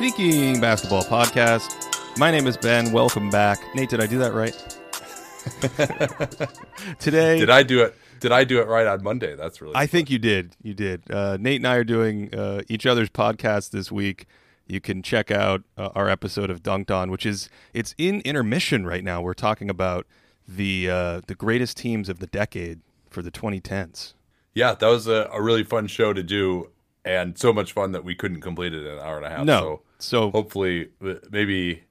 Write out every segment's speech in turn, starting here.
Thinking Basketball Podcast. My name is Ben. Welcome back. Nate, did I do that right? Today, Did I do it? Did I do it right on Monday? That's really. I think you did. You did. Uh, Nate and I are doing uh, each other's podcast this week. You can check out uh, our episode of Dunked On, which is it's in intermission right now. We're talking about the uh, the greatest teams of the decade for the 2010s. Yeah, that was a, a really fun show to do, and so much fun that we couldn't complete it in an hour and a half. No, So so hopefully, uh, maybe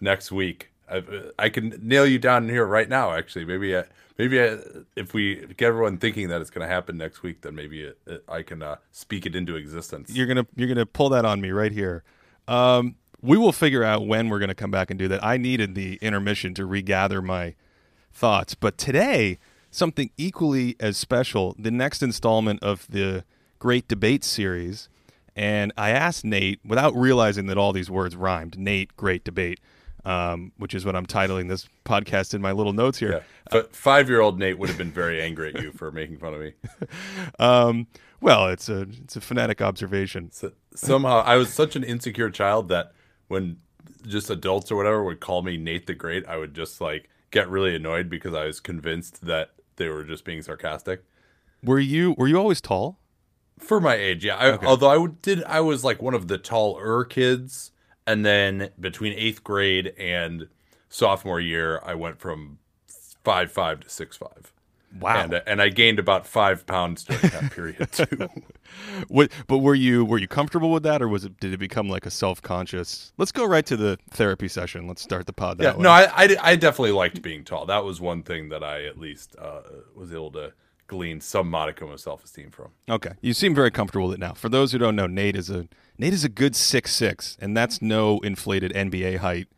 next week I, I can nail you down here right now. Actually, maybe I, maybe I, if we get everyone thinking that it's going to happen next week, then maybe it, it, I can uh, speak it into existence. you're gonna you're gonna pull that on me right here. Um, we will figure out when we're gonna come back and do that. I needed the intermission to regather my thoughts, but today something equally as special. The next installment of the Great Debate series, and I asked Nate without realizing that all these words rhymed. Nate, Great Debate. Um, which is what I'm titling this podcast in my little notes here. yeah, but five-year-old Nate would have been very angry at you for making fun of me. Um, well, it's a it's a phonetic observation. So, somehow I was such an insecure child that when just adults or whatever would call me Nate the Great, I would just like get really annoyed because I was convinced that they were just being sarcastic. Were you were you always tall? For my age, yeah. I, Although I did, I was like one of the taller kids, and then between eighth grade and sophomore year, I went from five five to six five. Wow. And, and I gained about five pounds during that period too. What, but were you were you comfortable with that, or was it did it become like a self conscious? Let's go right to the therapy session. Let's start the pod that Yeah, way. no, I, I, I definitely liked being tall. That was one thing that I at least uh, was able to glean some modicum of self esteem from. okay, you seem very comfortable with it now. For those who don't know, Nate is a Nate is a good six six, and that's no inflated NBA height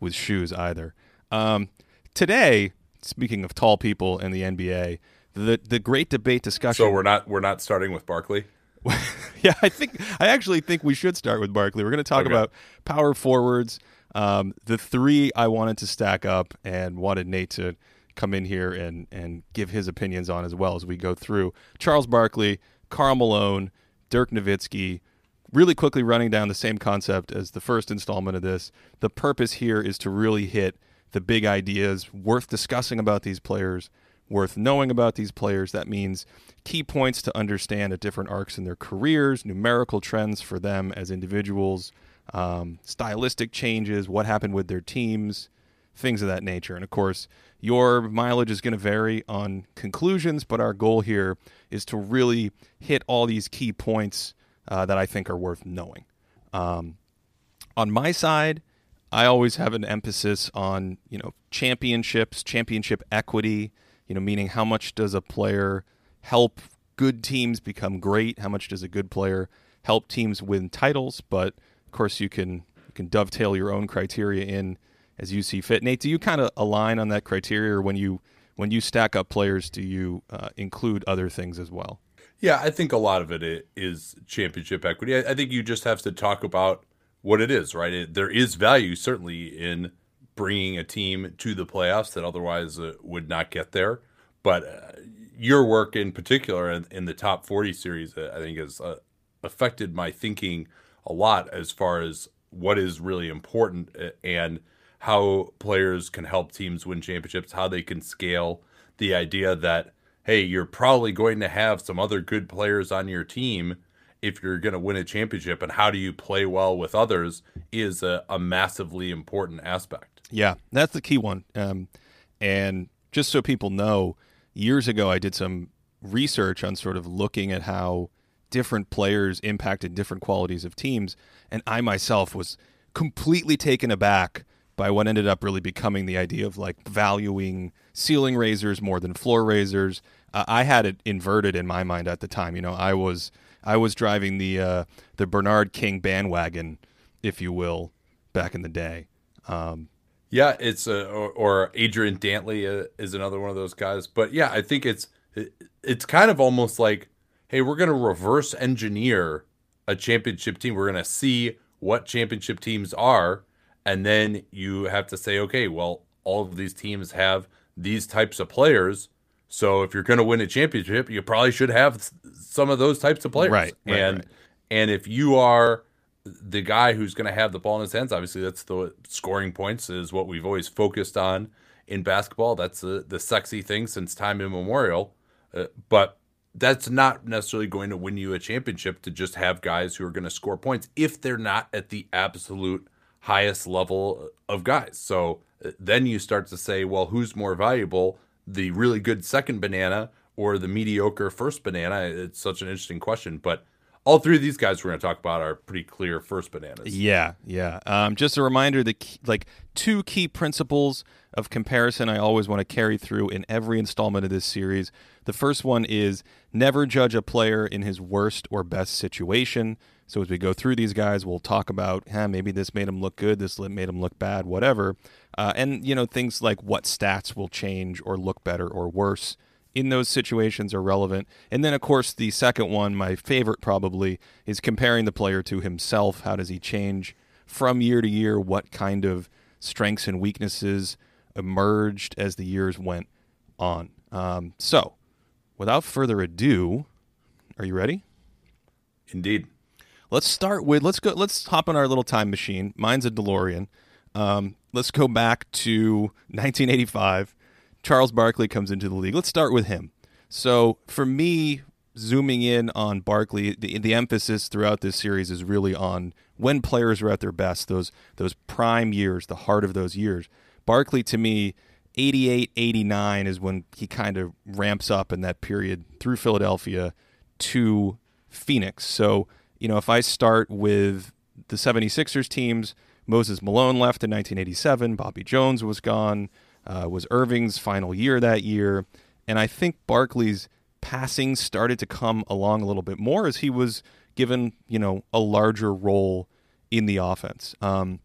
with shoes either. Um, today, speaking of tall people in the NBA, the the great debate discussion. So we're not we're not starting with Barkley. yeah, I think I actually think we should start with Barkley. We're going to talk Okay. about power forwards. Um, the three I wanted to stack up and wanted Nate to come in here and and give his opinions on as well as we go through Charles Barkley, Karl Malone, Dirk Nowitzki. Really quickly running down the same concept as the first installment of this. The purpose here is to really hit the big ideas worth discussing about these players worth knowing about these players. That means key points to understand at different arcs in their careers, numerical trends for them as individuals, um, stylistic changes, what happened with their teams, things of that nature. And of course, your mileage is going to vary on conclusions, but our goal here is to really hit all these key points uh, that I think are worth knowing. Um, on my side, I always have an emphasis on you know championships, championship equity. You know, meaning how much does a player help good teams become great? How much does a good player help teams win titles? But of course, you can you can dovetail your own criteria in as you see fit. Nate, do you kind of align on that criteria, or when you when you stack up players, do you uh, include other things as well? Yeah, I think a lot of it is championship equity. I, think you just have to talk about what it is, right? It, there is value certainly in bringing a team to the playoffs that otherwise uh, would not get there. But uh, your work in particular in, in the top 40 series, uh, I think, has uh, affected my thinking a lot as far as what is really important uh, and how players can help teams win championships, how they can scale the idea that, hey, you're probably going to have some other good players on your team if you're going to win a championship, and how do you play well with others is a, a massively important aspect. Yeah, that's the key one. Um, and just so people know, years ago I did some research on sort of looking at how different players impacted different qualities of teams, and I myself was completely taken aback by what ended up really becoming the idea of like valuing ceiling raisers more than floor raisers. Uh, I had it inverted in my mind at the time. You know, I was I was driving the uh, the Bernard King bandwagon, if you will, back in the day. Um, Yeah, it's or, or Adrian Dantley uh, is another one of those guys. But yeah, I think it's it, it's kind of almost like, hey, we're going to reverse engineer a championship team. We're going to see what championship teams are, and then you have to say, okay, well, all of these teams have these types of players. So if you're going to win a championship, you probably should have some of those types of players. Right, right, and right. and if you are the guy who's going to have the ball in his hands. Obviously, that's the scoring points is what we've always focused on in basketball. That's the, the sexy thing since time immemorial. Uh, but that's not necessarily going to win you a championship to just have guys who are going to score points if they're not at the absolute highest level of guys. So uh, then you start to say, well, who's more valuable, the really good second banana or the mediocre first banana? It's such an interesting question, but all three of these guys we're going to talk about are pretty clear first bananas. Yeah, yeah. Um, just a reminder that key, like two key principles of comparison I always want to carry through in every installment of this series. The first one is never judge a player in his worst or best situation. So as we go through these guys, we'll talk about, huh, maybe this made him look good, this made him look bad, whatever. Uh, and you know things like what stats will change or look better or worse in those situations are relevant. And then, of course, the second one, my favorite probably, is comparing the player to himself. How does he change from year to year? What kind of strengths and weaknesses emerged as the years went on? Um, so, without further ado, are you ready? Indeed. Let's start with let's go. Let's hop on our little time machine. Mine's a DeLorean. Um, let's go back to 1985 Charles Barkley comes into the league. Let's start with him. So for me, zooming in on Barkley, the, the emphasis throughout this series is really on when players are at their best, those those prime years, the heart of those years. Barkley to me, 88, 89 is when he kind of ramps up in that period through Philadelphia to Phoenix. So, you know, if I start with the 76ers teams, Moses Malone left in 1987, Bobby Jones was gone, uh, was Erving's final year that year, and I think Barkley's passing started to come along a little bit more as he was given you know a larger role in the offense. Um,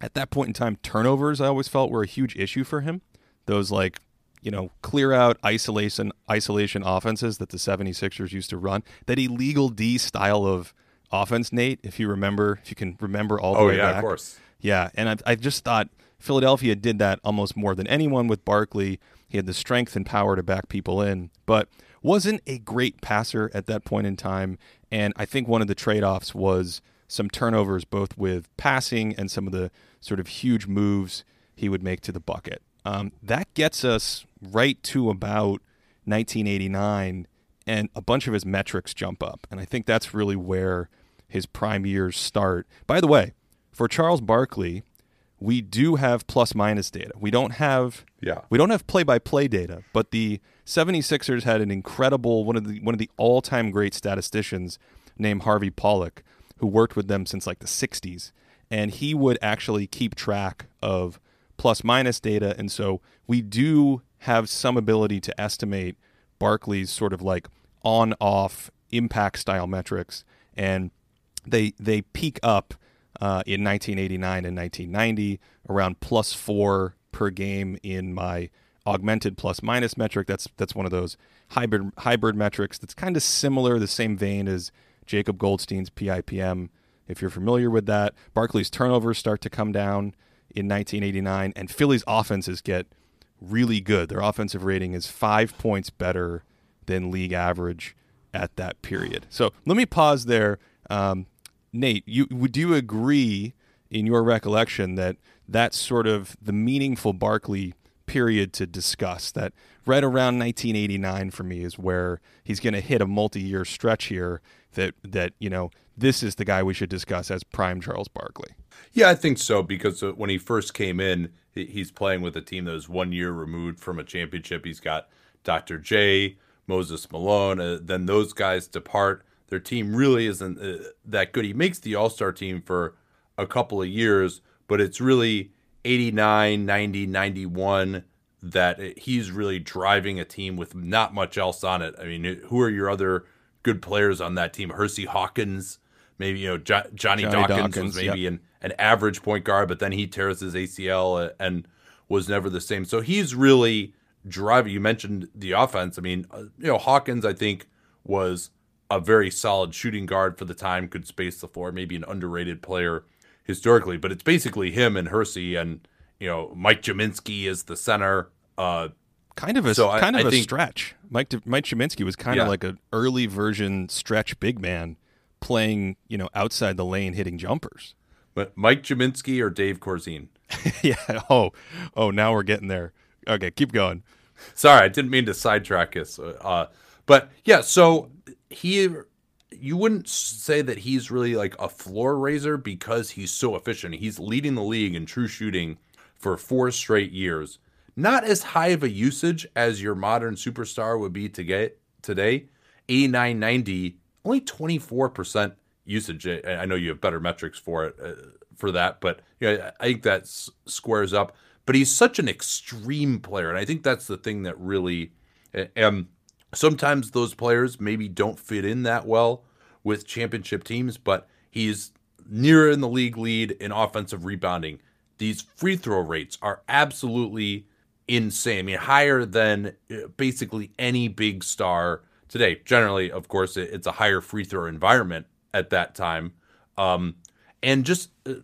at that point in time, turnovers I always felt were a huge issue for him. Those like you know clear out isolation isolation offenses that the 76ers used to run. That illegal D style of offense, Nate. If you remember, if you can remember all the oh, way yeah, back. of course. Yeah, and I, I just thought Philadelphia did that almost more than anyone with Barkley. He had the strength and power to back people in, but wasn't a great passer at that point in time. And I think one of the trade offs was some turnovers, both with passing and some of the sort of huge moves he would make to the bucket. Um, that gets us right to about 1989, and a bunch of his metrics jump up. And I think that's really where his prime years start. By the way, for Charles Barkley, we do have plus minus data. We don't have yeah. We don't have play by play data, but the 76ers had an incredible one of the one of the all-time great statisticians named Harvey Pollack who worked with them since like the 60s and he would actually keep track of plus minus data and so we do have some ability to estimate Barkley's sort of like on off impact style metrics and they they peak up uh, in 1989 and 1990, around plus four per game in my augmented plus minus metric. That's that's one of those hybrid hybrid metrics that's kind of similar, the same vein as Jacob Goldstein's PIPM. If you're familiar with that, Barkley's turnovers start to come down in 1989, and Philly's offenses get really good. Their offensive rating is five points better than league average at that period. So let me pause there. Um, Nate, you would you agree in your recollection that that's sort of the meaningful Barkley period to discuss? That right around 1989 for me is where he's going to hit a multi-year stretch here. That that you know this is the guy we should discuss as prime Charles Barkley. Yeah, I think so because uh, when he first came in, he's playing with a team that was one year removed from a championship. He's got Dr. J, Moses Malone. Uh, then those guys depart their team really isn't uh, that good. He makes the All Star team for a couple of years, but it's really 89, 90, 91 that he's really driving a team with not much else on it. I mean, who are your other good players on that team? Hersey Hawkins, maybe, you know, jo- Johnny, Johnny Dawkins, Dawkins, was maybe yep. an, an average point guard, but then he tears his ACL and was never the same. So he's really driving. You mentioned the offense. I mean, uh, you know, Hawkins, I think, was a very solid shooting guard for the time, could space the floor, maybe an underrated player historically, but it's basically him and Hersey and you know Mike Gminski is the center. Uh, kind of a so kind I, of I a think, stretch. Mike Mike Gminski was kind yeah. of like an early version stretch big man playing, you know, outside the lane hitting jumpers. But Mike Gminski or Dave Corzine? yeah. Oh, oh, now we're getting there. Okay, keep going. Sorry, I didn't mean to sidetrack us. Uh, but yeah, so he, you wouldn't say that he's really like a floor raiser because he's so efficient. He's leading the league in true shooting for four straight years. Not as high of a usage as your modern superstar would be to get today. 89 90, only 24% usage. I know you have better metrics for it uh, for that, but yeah, I think that squares up. But he's such an extreme player, and I think that's the thing that really. And sometimes those players maybe don't fit in that well with championship teams, but he's near in the league lead in offensive rebounding. These free throw rates are absolutely insane. I mean, higher than uh, basically any big star today. Generally, of course, it's a higher free throw environment at that time. Um, and just, uh,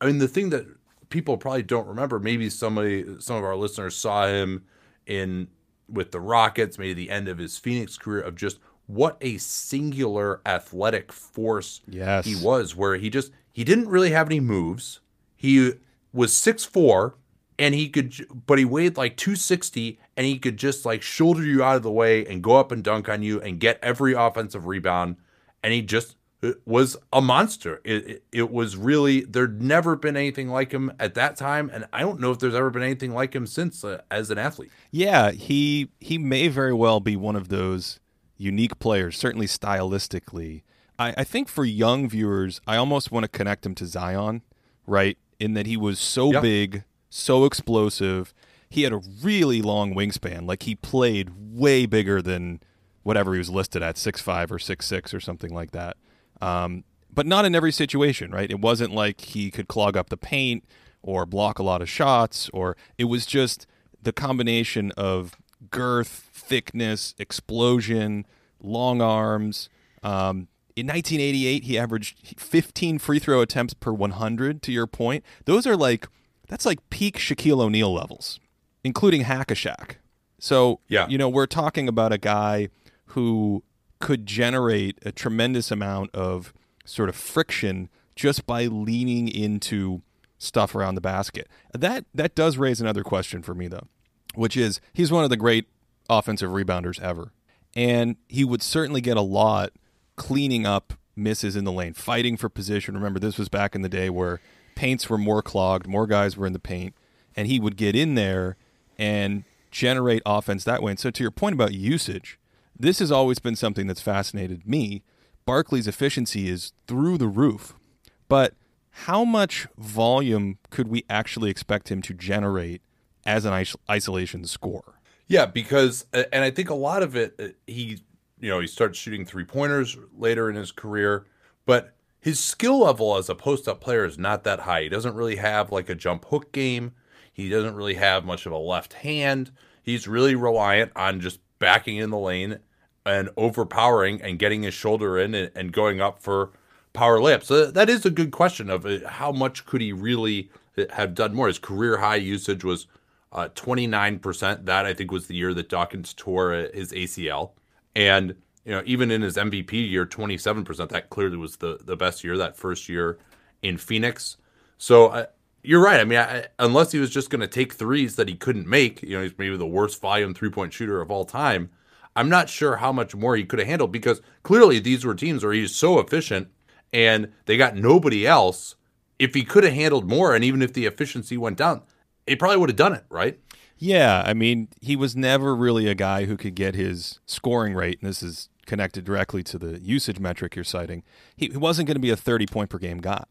I mean, the thing that people probably don't remember, maybe somebody, some of our listeners saw him in with the Rockets, maybe the end of his Phoenix career, of just what a singular athletic force yes. he was, where he just, he didn't really have any moves. He was six four and he could but he weighed like 260 and he could just like shoulder you out of the way and go up and dunk on you and get every offensive rebound and he just was a monster it, it, it was really there'd never been anything like him at that time and i don't know if there's ever been anything like him since uh, as an athlete yeah he he may very well be one of those unique players certainly stylistically i, I think for young viewers i almost want to connect him to zion right in that he was so yep. big so explosive. He had a really long wingspan. Like he played way bigger than whatever he was listed at, six five or six six or something like that. Um, but not in every situation, right? It wasn't like he could clog up the paint or block a lot of shots, or it was just the combination of girth, thickness, explosion, long arms. Um, in 1988, he averaged 15 free throw attempts per 100. To your point, those are like that's like peak Shaquille O'Neal levels, including hack a Shaq. So, yeah. you know, we're talking about a guy who could generate a tremendous amount of sort of friction just by leaning into stuff around the basket. That that does raise another question for me though, which is he's one of the great offensive rebounders ever. And he would certainly get a lot cleaning up misses in the lane, fighting for position. Remember this was back in the day where paints were more clogged, more guys were in the paint, and he would get in there and generate offense that way. And so, to your point about usage, this has always been something that's fascinated me. Barkley's efficiency is through the roof, but how much volume could we actually expect him to generate as an isolation score? Yeah, because and I think a lot of it uh, he you know he starts shooting three pointers later in his career, but his skill level as a post up player is not that high. He doesn't really have like a jump hook game. He doesn't really have much of a left hand. He's really reliant on just backing in the lane and overpowering and getting his shoulder in and, and going up for power layups. So that is a good question of uh, how much could he really uh, have done more. His career high usage was uh, 29%. That I think was the year that Dawkins tore his ACL. And you know, even in his MVP year, 27%, that clearly was the, the best year, that first year in Phoenix. So uh, you're right. I mean, I, unless he was just going to take threes that he couldn't make, you know, he's maybe the worst volume three point shooter of all time. I'm not sure how much more he could have handled because clearly these were teams where he's so efficient and they got nobody else. If he could have handled more, and even if the efficiency went down, he probably would have done it, right? Yeah, I mean, he was never really a guy who could get his scoring rate, and this is connected directly to the usage metric you're citing, he, wasn't going to be a 30 point per game guy.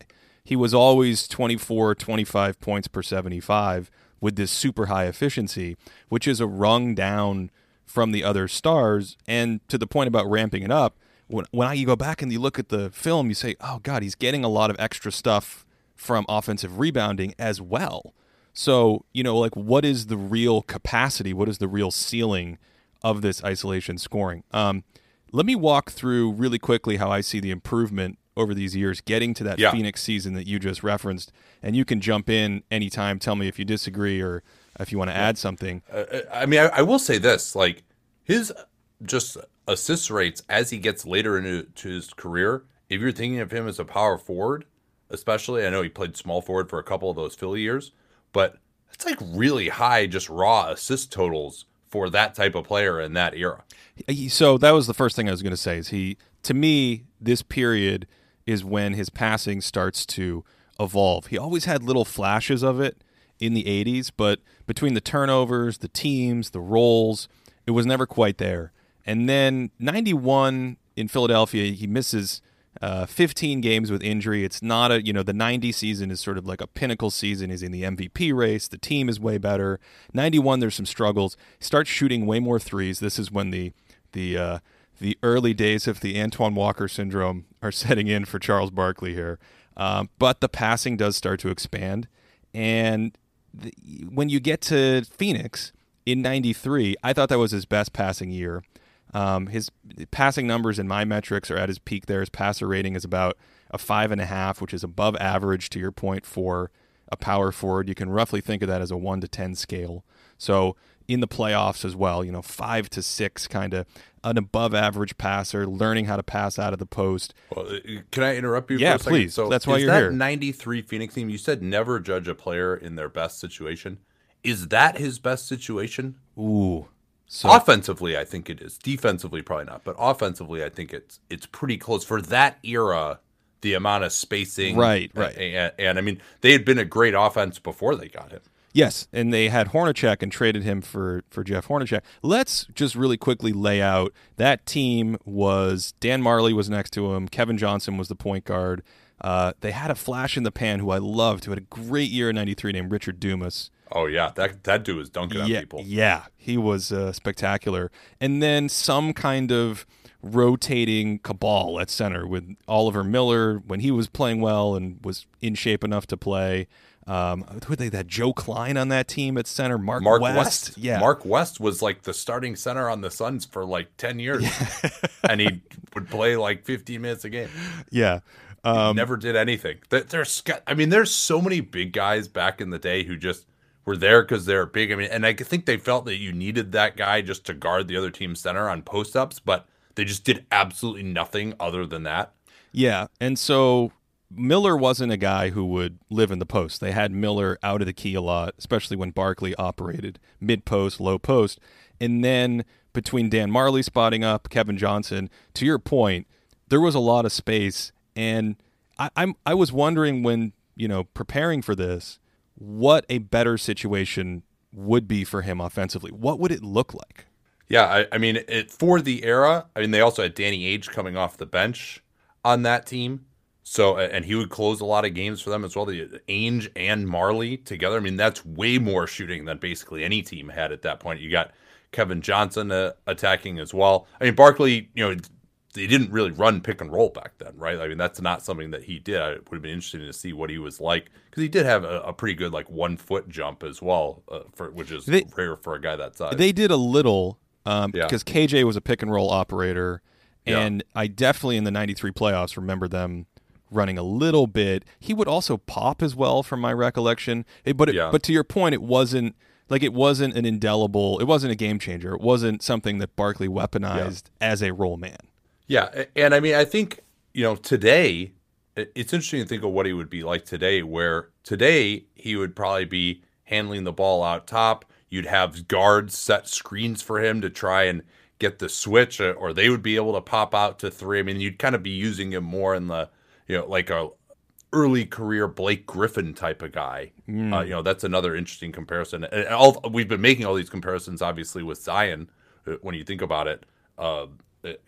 He was always 24, 25 points per 75 with this super high efficiency, which is a rung down from the other stars. And to the point about ramping it up, when, when I, you go back and you look at the film, you say, oh, God, he's getting a lot of extra stuff from offensive rebounding as well. So, you know, like what is the real capacity? What is the real ceiling of this isolation scoring? Um, let me walk through really quickly how I see the improvement over these years getting to that yeah. Phoenix season that you just referenced. And you can jump in anytime, tell me if you disagree or if you want to yeah. add something. Uh, uh, I mean, I, I, will say this like his just assist rates as he gets later into his career if you're thinking of him as a power forward, especially, I know he played small forward for a couple of those Philly years, but it's like really high, just raw assist totals for that type of player in that era. So that was the first thing I was going to say. Is he to me this period is when his passing starts to evolve. He always had little flashes of it in the 80s, but between the turnovers, the teams, the roles, it was never quite there. And then 91 in Philadelphia, he misses uh, 15 games with injury. It's not a, you know, the 90 season is sort of like a pinnacle season. He's in the MVP race. The team is way better. 91, there's some struggles. Starts shooting way more threes. This is when the, the, uh, the early days of the Antoine Walker syndrome are setting in for Charles Barkley here. Um, but the passing does start to expand. And the, when you get to Phoenix in 93, I thought that was his best passing year. Um, his passing numbers in my metrics are at his peak there. His passer rating is about a five and a half, which is above average to your point for a power forward. You can roughly think of that as a one to 10 scale. So in the playoffs as well, you know, five to six, kind of an above average passer, learning how to pass out of the post. Well, uh, can I interrupt you? Yeah, for a please. So That's why is you're that here. '93 Phoenix team. You said never judge a player in their best situation. Is that his best situation? Ooh. So Offensively, I think it is. Defensively, probably not. But offensively, I think it's it's pretty close for that era. The amount of spacing, Right, right. and, and I mean, they had been a great offense before they got him. Yes, and they had Hornacek and traded him for for Jeff Hornacek. Let's just really quickly lay out that team was Dan Majerle was next to him. Kevin Johnson was the point guard. Uh, they had a flash in the pan who I loved, who had a great year in '93, named Richard Dumas. Oh yeah, that that dude was dunking on people. yeah, he was uh, spectacular. And then some kind of rotating cabal at center with Oliver Miller when he was playing well and was in shape enough to play. Um, who they that Joe Kleine on that team at center, Mark, Mark West. West. yeah, Mark West was like the starting center on the Suns for like 10 years. and he would play like 15 minutes a game. yeah. Um, Never did anything. There's I mean there's so many big guys back in the day who just were there cuz they're big. I mean and I think they felt that you needed that guy just to guard the other team's center on post-ups, but they just did absolutely nothing other than that. Yeah, and so Miller wasn't a guy who would live in the post. They had Miller out of the key a lot, especially when Barkley operated mid post, low post. And then between Dan Majerle spotting up, Kevin Johnson, to your point, there was a lot of space. And I, I'm I was wondering when, you know, preparing for this, what a better situation would be for him offensively. What would it look like? Yeah, I, I mean, it, for the era, I mean, they also had Danny Ainge coming off the bench on that team. So, and he would close a lot of games for them as well. The Ainge and Majerle together. I mean, that's way more shooting than basically any team had at that point. You got Kevin Johnson uh, attacking as well. I mean, Barkley, you know, they didn't really run pick and roll back then, right? I mean, that's not something that he did. It would have been interesting to see what he was like because he did have a, a, pretty good like one foot jump as well, uh, for which is They- rare for a guy that size. They did a little um, Yeah. because KJ was a pick and roll operator, Yeah. and I definitely in the '93 playoffs remember them running a little bit. He would also pop as well, from my recollection. It- but it, Yeah. but to your point, it wasn't like it wasn't an indelible. It wasn't a game changer. It wasn't something that Barkley weaponized as a roll man. Yeah, and I mean, I think you know today it's interesting to think of what he would be like today. Where today he would probably be handling the ball out top. You'd have guards set screens for him to try and get the switch, uh, or they would be able to pop out to three. I mean, you'd kind of be using him more in the you know like a early career Blake Griffin type of guy. Uh, you know, that's another interesting comparison. And all we've been making all these comparisons, obviously, with Zion uh, when you think about it. Uh,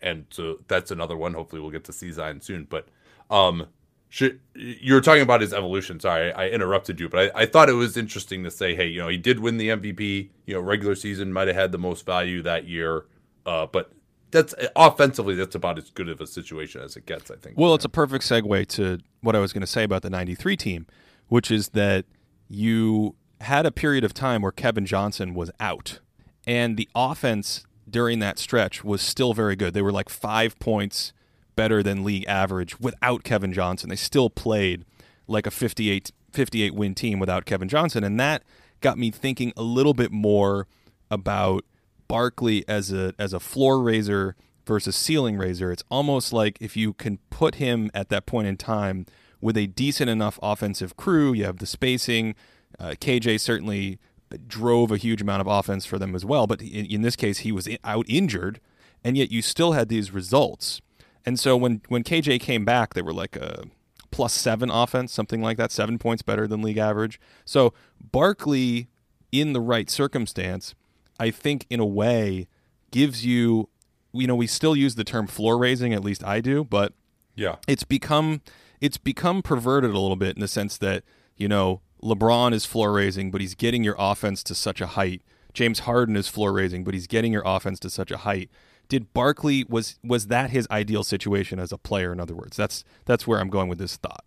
and so that's another one. Hopefully, we'll get to see Zion soon. But um, should, you were talking about his evolution. Sorry, I, I interrupted you, but I, I thought it was interesting to say, hey, you know, he did win the MVP. You know, regular season might have had the most value that year, uh, but that's offensively, that's about as good of a situation as it gets. I think. Well, it's a perfect segue to what I was going to say about the 93 team, which is that you had a period of time where Kevin Johnson was out, and the offense during that stretch was still very good. They were like five points better than league average without Kevin Johnson. They still played like a 58, 58 win team without Kevin Johnson, and that got me thinking a little bit more about Barkley as a as a floor raiser versus ceiling raiser. It's almost like if you can put him at that point in time with a decent enough offensive crew, you have the spacing. Uh, KJ certainly drove a huge amount of offense for them as well, but in, in this case, he was out injured, and yet you still had these results. And so when when KJ came back, they were like a plus seven offense, something like that, seven points better than league average. So Barkley, in the right circumstance, I think in a way gives you, you know, we still use the term floor raising, at least I do, but yeah, it's become it's become perverted a little bit in the sense that you know LeBron is floor raising, but he's getting your offense to such a height. James Harden is floor raising, but he's getting your offense to such a height. Did Barkley was was that his ideal situation as a player? In other words, that's that's where I'm going with this thought.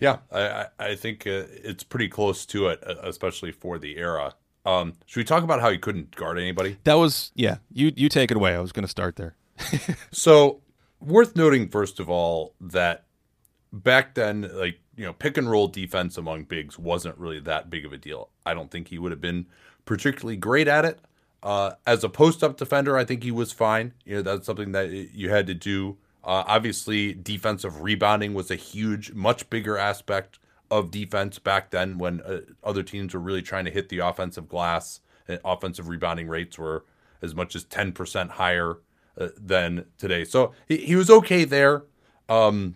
Yeah, I I think uh, it's pretty close to it, uh, especially for the era. Um, should we talk about how he couldn't guard anybody? That was yeah. You you take it away. I was going to start there. so worth noting first of all that back then, like you know, pick and roll defense among bigs wasn't really that big of a deal. I don't think he would have been particularly great at it. Uh, as a post up defender, I think he was fine. You know, that's something that you had to do. Uh, obviously, defensive rebounding was a huge, much bigger aspect of defense back then when uh, other teams were really trying to hit the offensive glass. And offensive rebounding rates were as much as 10% higher uh, than today. So he, he was okay there. Um,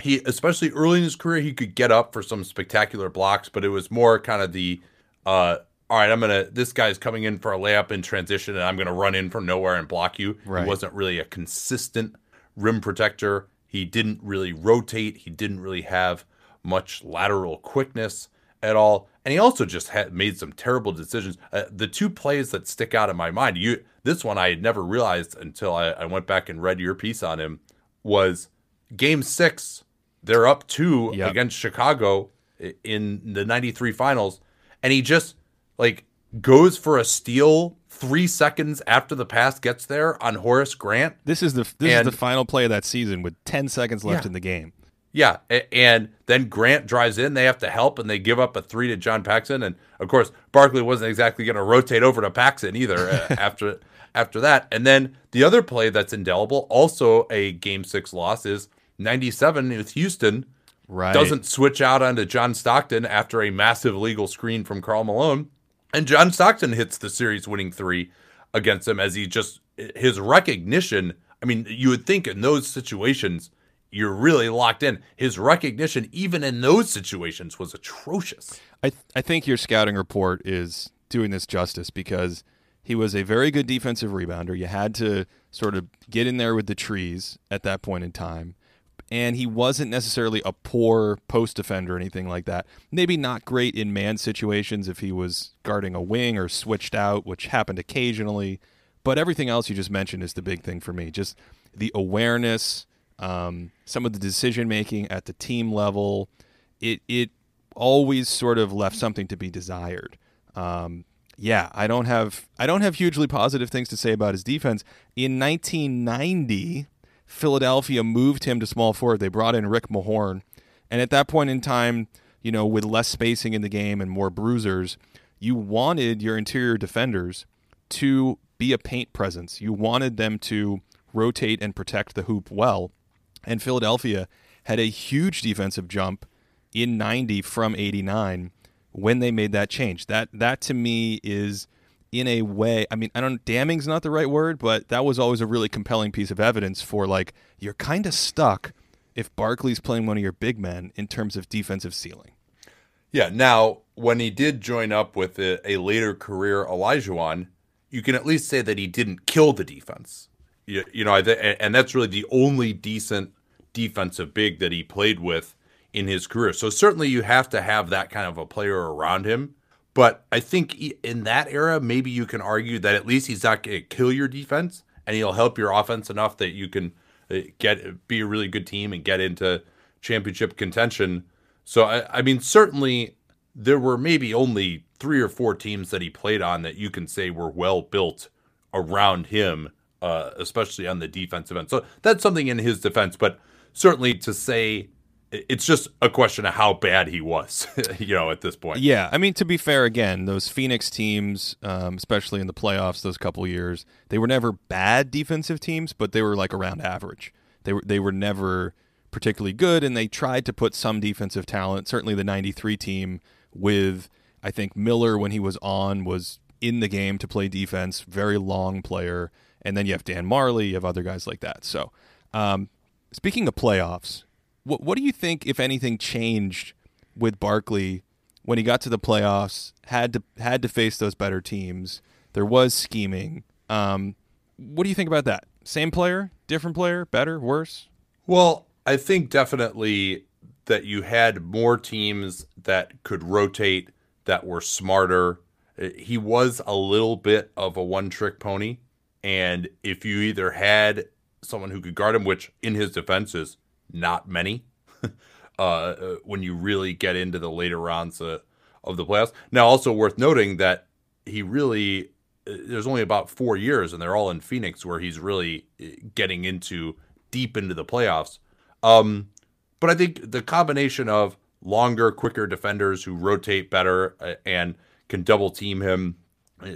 he especially early in his career he could get up for some spectacular blocks but it was more kind of the uh, all right i'm gonna this guy's coming in for a layup in transition and i'm gonna run in from nowhere and block you right. he wasn't really a consistent rim protector he didn't really rotate he didn't really have much lateral quickness at all and he also just had made some terrible decisions uh, the two plays that stick out in my mind you this one i had never realized until I, I went back and read your piece on him was game six they're up two yep. against Chicago in the 93 finals. And he just like goes for a steal three seconds after the pass gets there on Horace Grant. This is the this and, is the final play of that season with 10 seconds left yeah. in the game. Yeah, and then Grant drives in. They have to help, and they give up a three to John Paxson. And of course, Barkley wasn't exactly going to rotate over to Paxson either uh, after after that. And then the other play that's indelible, also a Game Six loss, is 97 with Houston right. doesn't switch out onto John Stockton after a massive legal screen from Karl Malone. And John Stockton hits the series winning three against him as he just, his recognition. I mean, you would think in those situations, you're really locked in. His recognition, even in those situations, was atrocious. I, th- I think your scouting report is doing this justice because he was a very good defensive rebounder. You had to sort of get in there with the trees at that point in time and he wasn't necessarily a poor post defender or anything like that. Maybe not great in man situations if he was guarding a wing or switched out, which happened occasionally. But everything else you just mentioned is the big thing for me. Just the awareness, um, some of the decision making at the team level. It it always sort of left something to be desired. Um, yeah, I don't have I don't have hugely positive things to say about his defense. In 1990, Philadelphia moved him to small forward. They brought in Rick Mahorn. And at that point in time, you know, with less spacing in the game and more bruisers, you wanted your interior defenders to be a paint presence. You wanted them to rotate and protect the hoop well. And Philadelphia had a huge defensive jump in 90 from 89 when they made that change. That that to me is in a way i mean i don't damning's not the right word but that was always a really compelling piece of evidence for like you're kind of stuck if barkley's playing one of your big men in terms of defensive ceiling yeah now when he did join up with a, a later career Olajuwon, you can at least say that he didn't kill the defense you, you know and that's really the only decent defensive big that he played with in his career so certainly you have to have that kind of a player around him but I think in that era, maybe you can argue that at least he's not going to kill your defense, and he'll help your offense enough that you can uh, get be a really good team and get into championship contention. So I, I mean, certainly there were maybe only three or four teams that he played on that you can say were well built around him, uh, especially on the defensive end. So that's something in his defense. But certainly to say it's just a question of how bad he was, you know, at this point. Yeah, I mean, to be fair, again, those Phoenix teams, um, especially in the playoffs, those couple years, they were never bad defensive teams, but they were like around average. They were they were never particularly good, and they tried to put some defensive talent. Certainly, the '93 team with I think Miller when he was on was in the game to play defense, very long player, and then you have Dan Majerle, you have other guys like that. So, um, speaking of playoffs, what what do you think, if anything, changed with Barkley when he got to the playoffs? Had to had to face those better teams. There was scheming. Um, what do you think about that? Same player, different player, better, worse? Well, I think definitely that you had more teams that could rotate that were smarter. He was a little bit of a one trick pony. And if you either had someone who could guard him, which in his defense is not many, uh, when you really get into the later rounds uh, of the playoffs. Now, also worth noting that he really, uh, there's only about four years, and they're all in Phoenix, where he's really uh, getting into deep into the playoffs. Um, but I think the combination of longer, quicker defenders who rotate better uh, and can double team him, uh,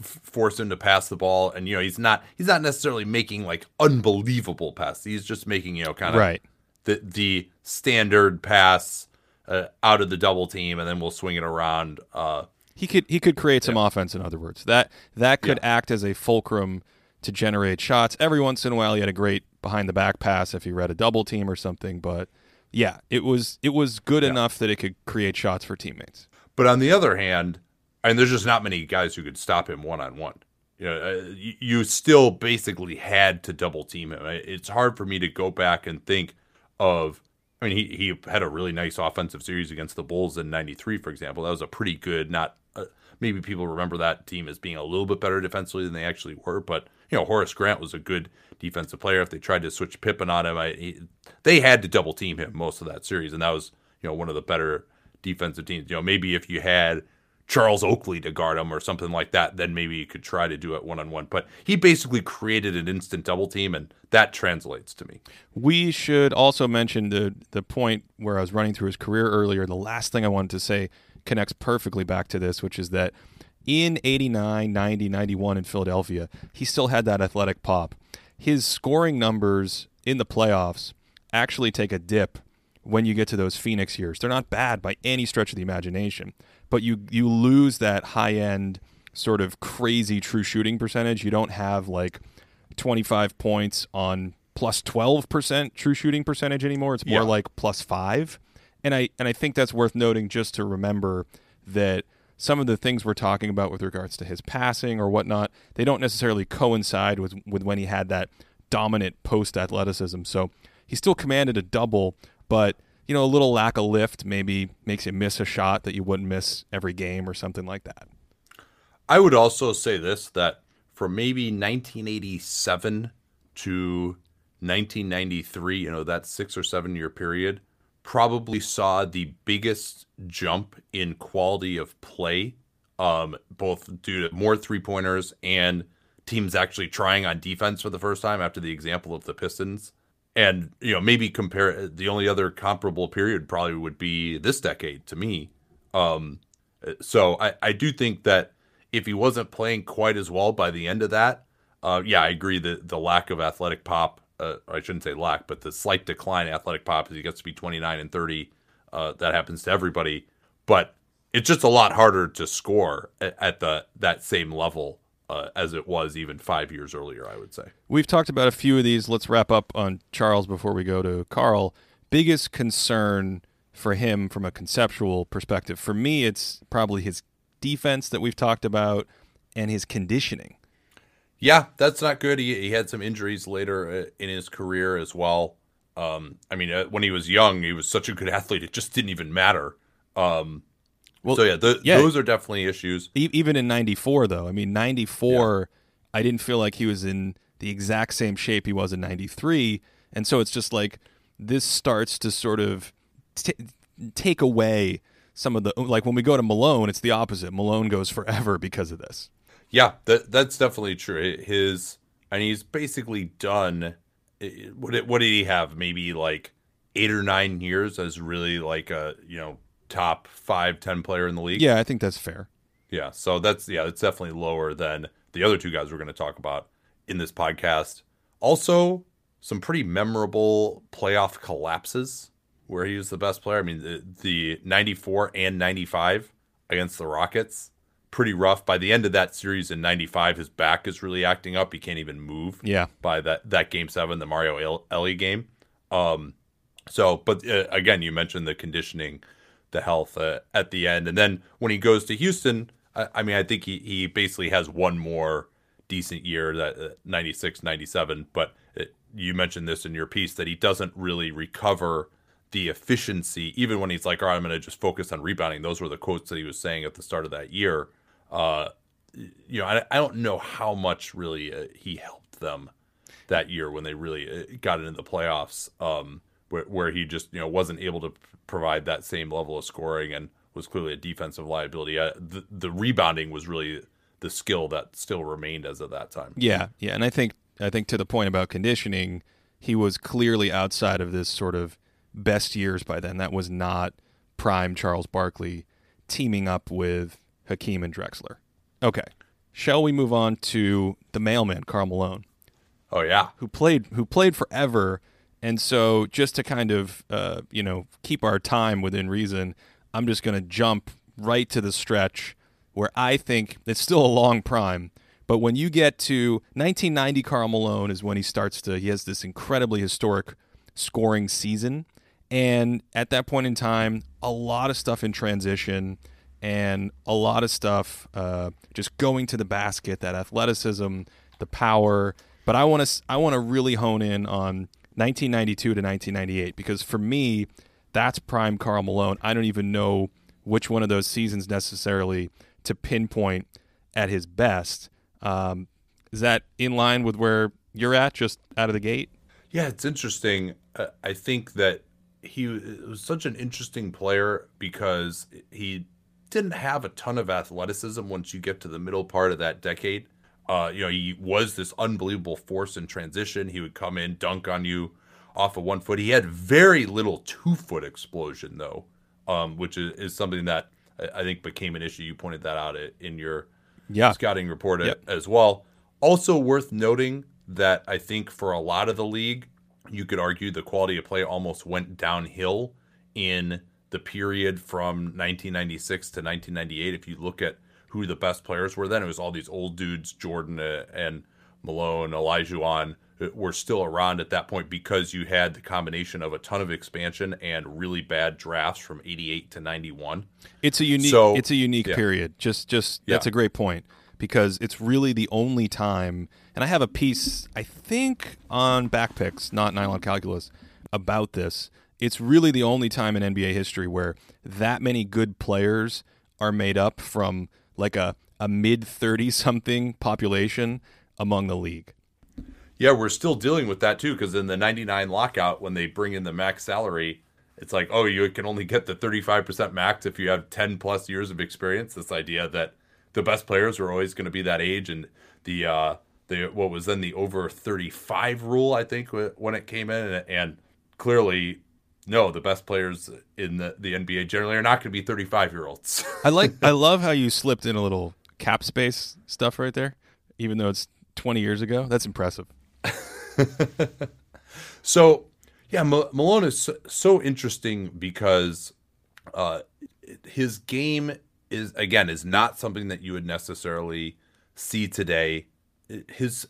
force him to pass the ball, and you know he's not he's not necessarily making like unbelievable passes. He's just making you know kind of right the the standard pass uh, out of the double team, and then we'll swing it around. Uh, he could he could create some yeah. offense. In other words, that that could yeah. act as a fulcrum to generate shots. Every once in a while, he had a great behind the back pass if he read a double team or something, but yeah, it was it was good yeah. enough that it could create shots for teammates. But on the other hand, and there's just not many guys who could stop him one on one. You know, uh, you, still basically had to double team him. It's hard for me to go back and think of. I mean, he he had a really nice offensive series against the Bulls in '93, for example. That was a pretty good. Not uh, maybe people remember that team as being a little bit better defensively than they actually were, but you know, Horace Grant was a good defensive player. If they tried to switch Pippen on him, I, he, they had to double team him most of that series, and that was you know one of the better defensive teams. You know, maybe if you had Charles Oakley to guard him or something like that, then maybe you could try to do it one on one. But he basically created an instant double team, and that translates to me. We should also mention the the point where I was running through his career earlier. The last thing I wanted to say connects perfectly back to this, which is that in 89, 90, 91 in Philadelphia, he still had that athletic pop. His scoring numbers in the playoffs actually take a dip when you get to those Phoenix years. They're not bad by any stretch of the imagination, but you you lose that high end sort of crazy true shooting percentage. You don't have like 25 points on plus 12% true shooting percentage anymore. It's more yeah. like plus 5. And I and I think that's worth noting just to remember that some of the things we're talking about with regards to his passing or whatnot, they don't necessarily coincide with with when he had that dominant post athleticism. So he still commanded a double, but you know, a little lack of lift maybe makes you miss a shot that you wouldn't miss every game or something like that. I would also say this that from maybe 1987 to 1993, you know, that six or seven year period, probably saw the biggest jump in quality of play, um, both due to more three pointers and teams actually trying on defense for the first time after the example of the Pistons. And, you know, maybe compare the only other comparable period probably would be this decade to me. Um, so I, I do think that if he wasn't playing quite as well by the end of that, uh, yeah, I agree that the lack of athletic pop uh, I shouldn't say lack, but the slight decline in athletic pop as he gets to be 29 and 30. Uh, that happens to everybody, but it's just a lot harder to score at, at the that same level uh, as it was even five years earlier. I would say we've talked about a few of these. Let's wrap up on Charles before we go to Karl. Biggest concern for him from a conceptual perspective, for me, it's probably his defense that we've talked about and his conditioning. Yeah, that's not good. He, he had some injuries later uh, in his career as well. Um, I mean, uh, when he was young, he was such a good athlete; it just didn't even matter. Um, well, so yeah, the, yeah, those are definitely issues. Even in '94, though, I mean, '94, yeah. I didn't feel like he was in the exact same shape he was in '93, and so it's just like this starts to sort of t- take away some of the like when we go to Malone, it's the opposite. Malone goes forever because of this. Yeah, that that's definitely true. His and he's basically done. What did, what did he have? Maybe like eight or nine years as really like a you know top five ten player in the league. Yeah, I think that's fair. Yeah, so that's yeah, it's definitely lower than the other two guys we're going to talk about in this podcast. Also, some pretty memorable playoff collapses where he was the best player. I mean, the, the 94 and 95 against the Rockets, pretty rough. By the end of that series in 95, his back is really acting up. He can't even move. Yeah. By that that game 7, the Mario Elie game. Um so, but uh, again, you mentioned the conditioning, the health uh, at the end. And then when he goes to Houston, I, I mean, I think he, he basically has one more decent year, that uh, 96, 97. But it, you mentioned this in your piece that he doesn't really recover the efficiency, even when he's like, all right, I'm going to just focus on rebounding. Those were the quotes that he was saying at the start of that year. Uh, you know, I, I don't know how much really uh, he helped them that year when they really uh, got into the playoffs. Um, where, where he just you know wasn't able to provide that same level of scoring and was clearly a defensive liability. Uh, the, the rebounding was really the skill that still remained as of that time. Yeah, yeah, and I think I think to the point about conditioning, he was clearly outside of this sort of best years by then. That was not prime Charles Barkley teaming up with Hakeem and Drexler. Okay, shall we move on to the mailman, Karl Malone? Oh yeah, who played who played forever and so, just to kind of, uh, you know, keep our time within reason, I'm just going to jump right to the stretch where I think it's still a long prime. But when you get to 1990, Karl Malone is when he starts to, he has this incredibly historic scoring season. And at that point in time, a lot of stuff in transition and a lot of stuff uh, just going to the basket, that athleticism, the power. But I want to I want to really hone in on 1992 to 1998 because for me that's prime Karl Malone. I don't even know which one of those seasons necessarily to pinpoint at his best. Um, is that in line with where you're at, just out of the gate? Yeah, it's interesting. Uh, I think that he was such an interesting player because he didn't have a ton of athleticism once you get to the middle part of that decade. Uh, you know, he was this unbelievable force in transition. He would come in, dunk on you off of one foot. He had very little two foot explosion though, um, which is, is, something that I think became an issue. You pointed that out in your yeah. scouting report yep. as well. Also worth noting that I think for a lot of the league, you could argue the quality of play almost went downhill in the period from 1996 to 1998. If you look at who the best players were then. It was all these old dudes, Jordan uh, and Malone, Olajuwon uh, were still around at that point because you had the combination of a ton of expansion and really bad drafts from 88 to 91. It's a unique so, it's a unique yeah. period. Just just yeah. that's a great point because it's really the only time and I have a piece I think on backpicks, not nylon calculus, about this. It's really the only time in NBA history where that many good players are made up from like a, a mid 30 something population among the league. Yeah, we're still dealing with that too because in the 99 lockout, when they bring in the max salary, it's like, oh, you can only get the 35% max if you have 10 plus years of experience. This idea that the best players were always going to be that age and the, uh, the, what was then the over 35 rule, I think, when it came in. And, and clearly no, the best players in the, the NBA generally are not going to be 35 year olds. I like, I love how you slipped in a little cap space stuff right there, even though it's 20 years ago. That's impressive. so, yeah, Malone is so, so interesting because uh, his game is again is not something that you would necessarily see today. His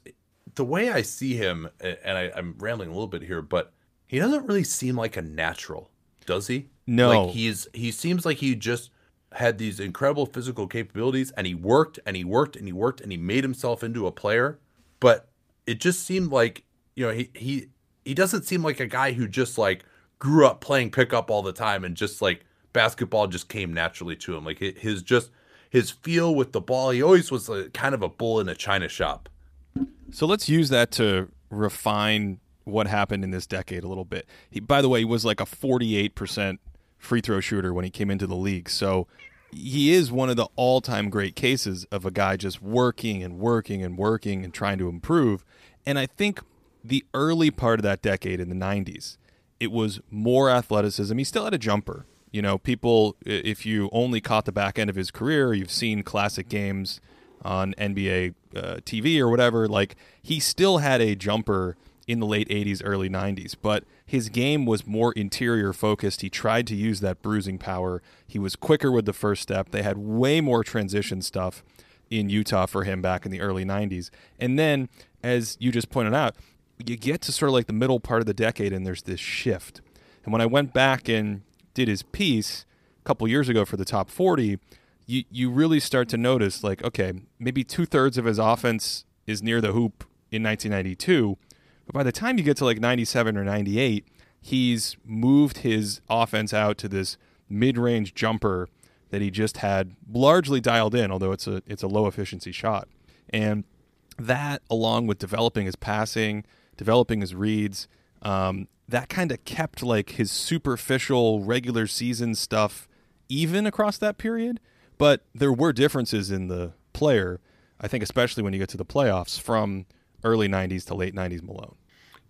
the way I see him, and I, I'm rambling a little bit here, but he doesn't really seem like a natural, does he? No. Like he's he seems like he just had these incredible physical capabilities and he worked and he worked and he worked and he made himself into a player, but it just seemed like, you know, he he he doesn't seem like a guy who just like grew up playing pickup all the time and just like basketball just came naturally to him. Like his just his feel with the ball, he always was a, kind of a bull in a china shop. So let's use that to refine what happened in this decade a little bit. He, by the way, he was like a 48% free throw shooter when he came into the league. So he is one of the all time great cases of a guy just working and working and working and trying to improve. And I think the early part of that decade in the 90s it was more athleticism. He still had a jumper. You know, people, if you only caught the back end of his career, you've seen classic games on NBA uh, TV or whatever. Like, he still had a jumper in the late 80s, early 90s, but his game was more interior focused. He tried to use that bruising power. He was quicker with the first step. They had way more transition stuff in Utah for him back in the early 90s. And then, as you just pointed out, you get to sort of like the middle part of the decade and there's this shift. And when I went back and did his piece a couple years ago for the top 40, you, you really start to notice like, okay, maybe two thirds of his offense is near the hoop in 1992 but by the time you get to like 97 or 98, he's moved his offense out to this mid-range jumper that he just had largely dialed in, although it's a it's a low efficiency shot. And that, along with developing his passing, developing his reads, um, that kind of kept like his superficial regular season stuff even across that period. But there were differences in the player. I think, especially when you get to the playoffs, from early 90s to late 90s Malone.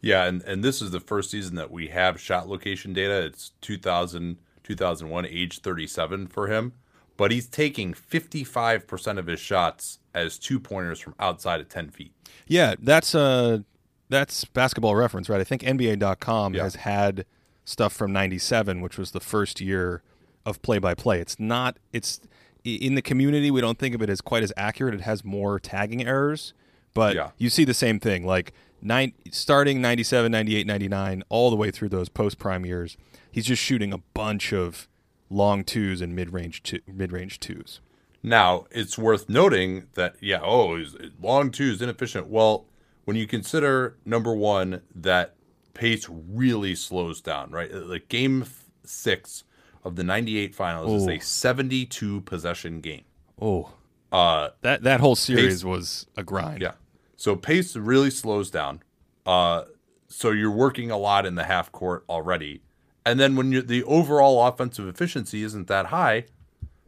Yeah, and, and this is the first season that we have shot location data. It's 2000, 2001, age 37 for him. But he's taking 55% of his shots as two pointers from outside of 10 feet. Yeah, that's uh, that's basketball reference, right? I think NBA.com yeah. has had stuff from 97, which was the first year of play by play. It's not, it's in the community, we don't think of it as quite as accurate. It has more tagging errors but yeah. you see the same thing, like nine, starting 97, 98, 99, all the way through those post prime years. He's just shooting a bunch of long twos and mid range two, mid range twos. Now it's worth noting that yeah, oh, long twos inefficient. Well, when you consider number one that pace really slows down, right? Like game six of the '98 finals Ooh. is a 72 possession game. Oh, uh, that that whole series pace, was a grind. Yeah, so pace really slows down. Uh, so you're working a lot in the half court already. And then when the overall offensive efficiency isn't that high,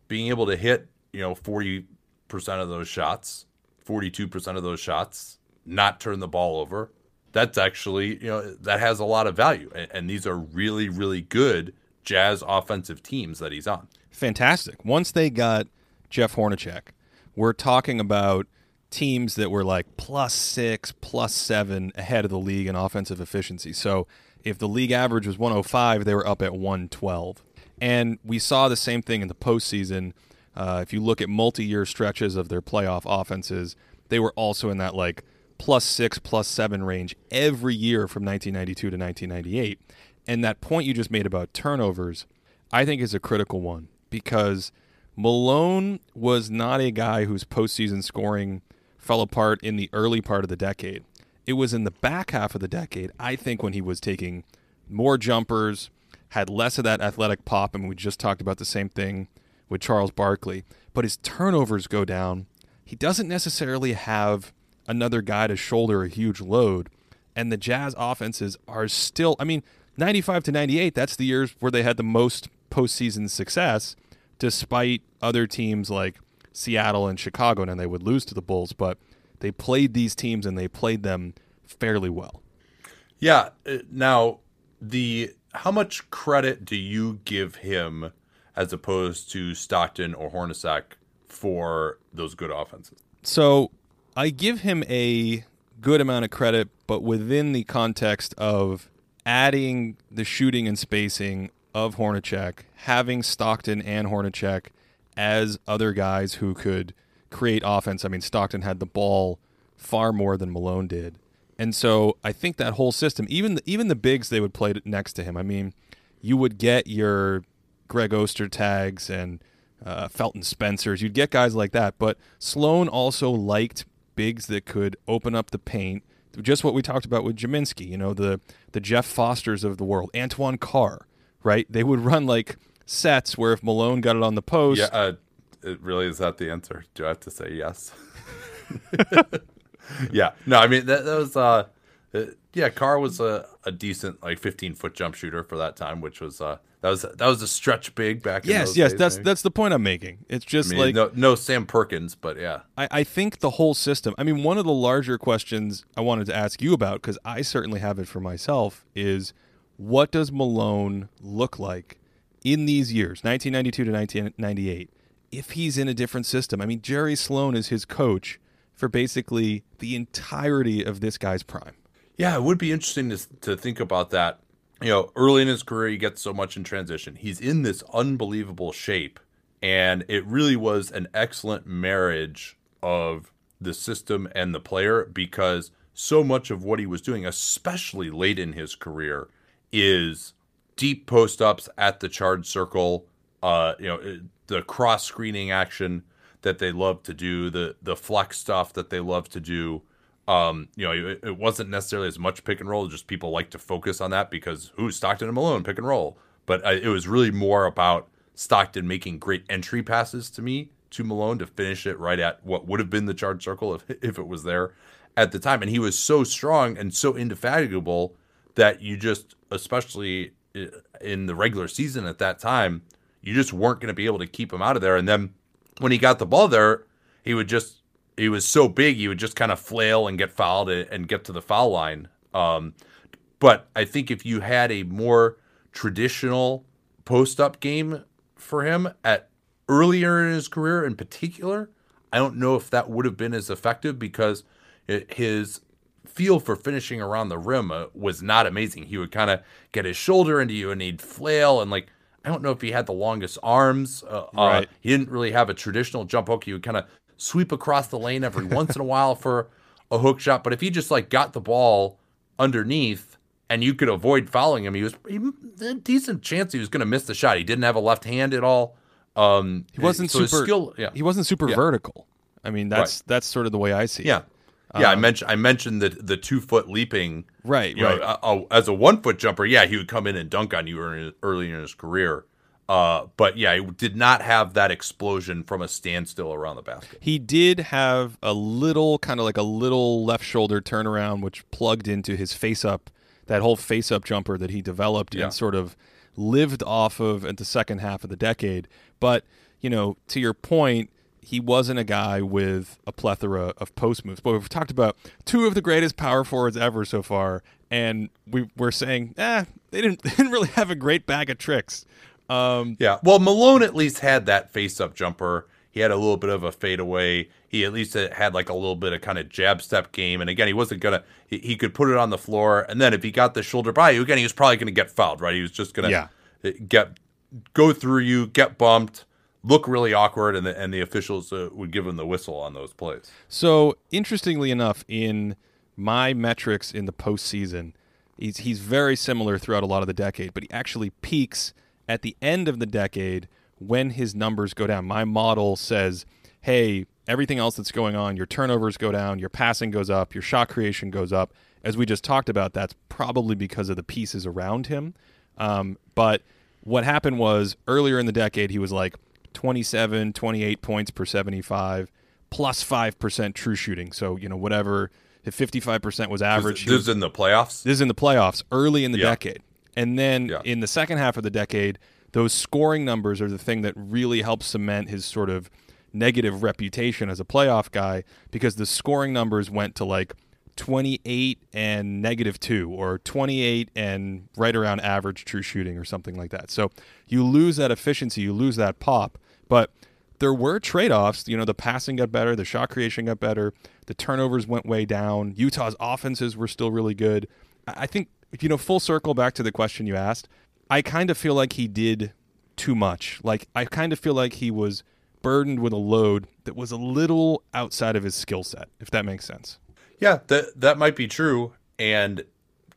being able to hit, you know, 40% of those shots, 42% of those shots, not turn the ball over, that's actually, you know, that has a lot of value. And, and these are really, really good Jazz offensive teams that he's on. Fantastic. Once they got Jeff Hornacek, we're talking about – teams that were like plus six, plus seven ahead of the league in offensive efficiency. So if the league average was 105, they were up at 112. And we saw the same thing in the postseason. Uh, if you look at multi year stretches of their playoff offenses, they were also in that like plus six, plus seven range every year from 1992 to 1998. And that point you just made about turnovers, I think is a critical one because Malone was not a guy whose postseason scoring fell apart in the early part of the decade. It was in the back half of the decade, I think, when he was taking more jumpers, had less of that athletic pop, and we just talked about the same thing with Charles Barkley. But his turnovers go down. He doesn't necessarily have another guy to shoulder a huge load. And the Jazz offenses are still, I mean, 95 to 98, that's the years where they had the most postseason success, despite other teams like Seattle and Chicago, and then they would lose to the Bulls, but they played these teams and they played them fairly well. Yeah. Uh, now, the how much credit do you give him as opposed to Stockton or Hornacek for those good offenses? So I give him a good amount of credit, but within the context of adding the shooting and spacing of Hornacek, having Stockton and Hornacek as other guys who could create offense. I mean, Stockton had the ball far more than Malone did. And so I think that whole system, even the, even the bigs they would play next to him. I mean, you would get your Greg Ostertags and uh, Felton Spencers. You'd get guys like that. But Sloan also liked bigs that could open up the paint. Just what we talked about with Gminski, you know, the the Jeff Fosters of the world, Antoine Carr, right? They would run like sets where if Malone got it on the post, yeah, uh, it really is that the answer. Do I have to say yes? yeah, no, I mean that, that was uh, uh, yeah, Carr was a, a decent like 15 foot jump shooter for that time, which was uh that was that was a stretch big back. Yes, yes, days, that's maybe. that's the point I'm making. It's just I mean, like no, no Sam Perkins, but yeah, I, I think the whole system. I mean, one of the larger questions I wanted to ask you about because I certainly have it for myself is what does Malone look like in these years, 1992 to 1998, if he's in a different system? I mean, Jerry Sloan is his coach for basically the entirety of this guy's prime. Yeah, it would be interesting to, to think about that. You know, early in his career, he gets so much in transition. He's in this unbelievable shape, and it really was an excellent marriage of the system and the player because so much of what he was doing, especially late in his career, is deep post ups at the charge circle. Uh, you know, the cross screening action that they love to do, the the flex stuff that they love to do. Um, you know, it, it, wasn't necessarily as much pick and roll. Just people like to focus on that because who's Stockton and Malone pick and roll. But uh, it was really more about Stockton making great entry passes to me to Malone to finish it right at what would have been the charge circle if if it was there at the time. And he was so strong and so indefatigable that you just, especially in the regular season at that time, you just weren't going to be able to keep him out of there. And then when he got the ball there, he would just, he was so big, he would just kind of flail and get fouled and get to the foul line. Um, but I think if you had a more traditional post up game for him at earlier in his career in particular, I don't know if that would have been as effective because it, his feel for finishing around the rim uh, was not amazing. He would kind of get his shoulder into you and he'd flail and like I don't know if he had the longest arms. Uh, uh right. Uh, he didn't really have a traditional jump hook. He would kind of sweep across the lane every once in a while for a hook shot. But if he just like got the ball underneath and you could avoid fouling him, he was he, a decent chance he was going to miss the shot. He didn't have a left hand at all. Um, he wasn't so super. Skill, yeah. He wasn't super yeah. vertical. I mean, that's right. that's sort of the way I see yeah. it. Yeah, um, I mentioned I mentioned the the two foot leaping. Right, right. Know, uh, uh, as a one foot jumper, yeah, he would come in and dunk on you early, early in his career. Uh, but yeah, he did not have that explosion from a standstill around the basket. He did have a little, kind of like a little left shoulder turnaround, which plugged into his face up, that whole face up jumper that he developed yeah. and sort of lived off of at the second half of the decade. But you know, to your point, he wasn't a guy with a plethora of post moves. But we've talked about two of the greatest power forwards ever so far, and we were saying, eh, they didn't, they didn't really have a great bag of tricks. Um, yeah, well, Malone at least had that face-up jumper. He had a little bit of a fadeaway. He at least had like a little bit of kind of jab step game. And again, he wasn't gonna. He, he could put it on the floor, and then if he got the shoulder by you again, he was probably gonna get fouled. Right? He was just gonna yeah. get go through you, get bumped look really awkward, and the, and the officials uh, would give him the whistle on those plays. So interestingly enough, in my metrics in the postseason, he's he's very similar throughout a lot of the decade, but he actually peaks at the end of the decade when his numbers go down. My model says, hey, everything else that's going on, your turnovers go down, your passing goes up, your shot creation goes up. As we just talked about, that's probably because of the pieces around him. Um, but what happened was earlier in the decade, he was like 27, 28 points per 75, plus 5% true shooting. So, you know, whatever, if 55% was average. This, this is in the playoffs? This is in the playoffs early in the yeah. decade. And then yeah. in the second half of the decade, those scoring numbers are the thing that really helps cement his sort of negative reputation as a playoff guy because the scoring numbers went to like 28 and negative 2 or 28 and right around average true shooting or something like that. So you lose that efficiency, you lose that pop, but there were trade-offs, you know, the passing got better, the shot creation got better, the turnovers went way down. Utah's offenses were still really good. I think you know, full circle back to the question you asked, I kind of feel like he did too much. Like I kind of feel like he was burdened with a load that was a little outside of his skill set, if that makes sense. Yeah, that that might be true. And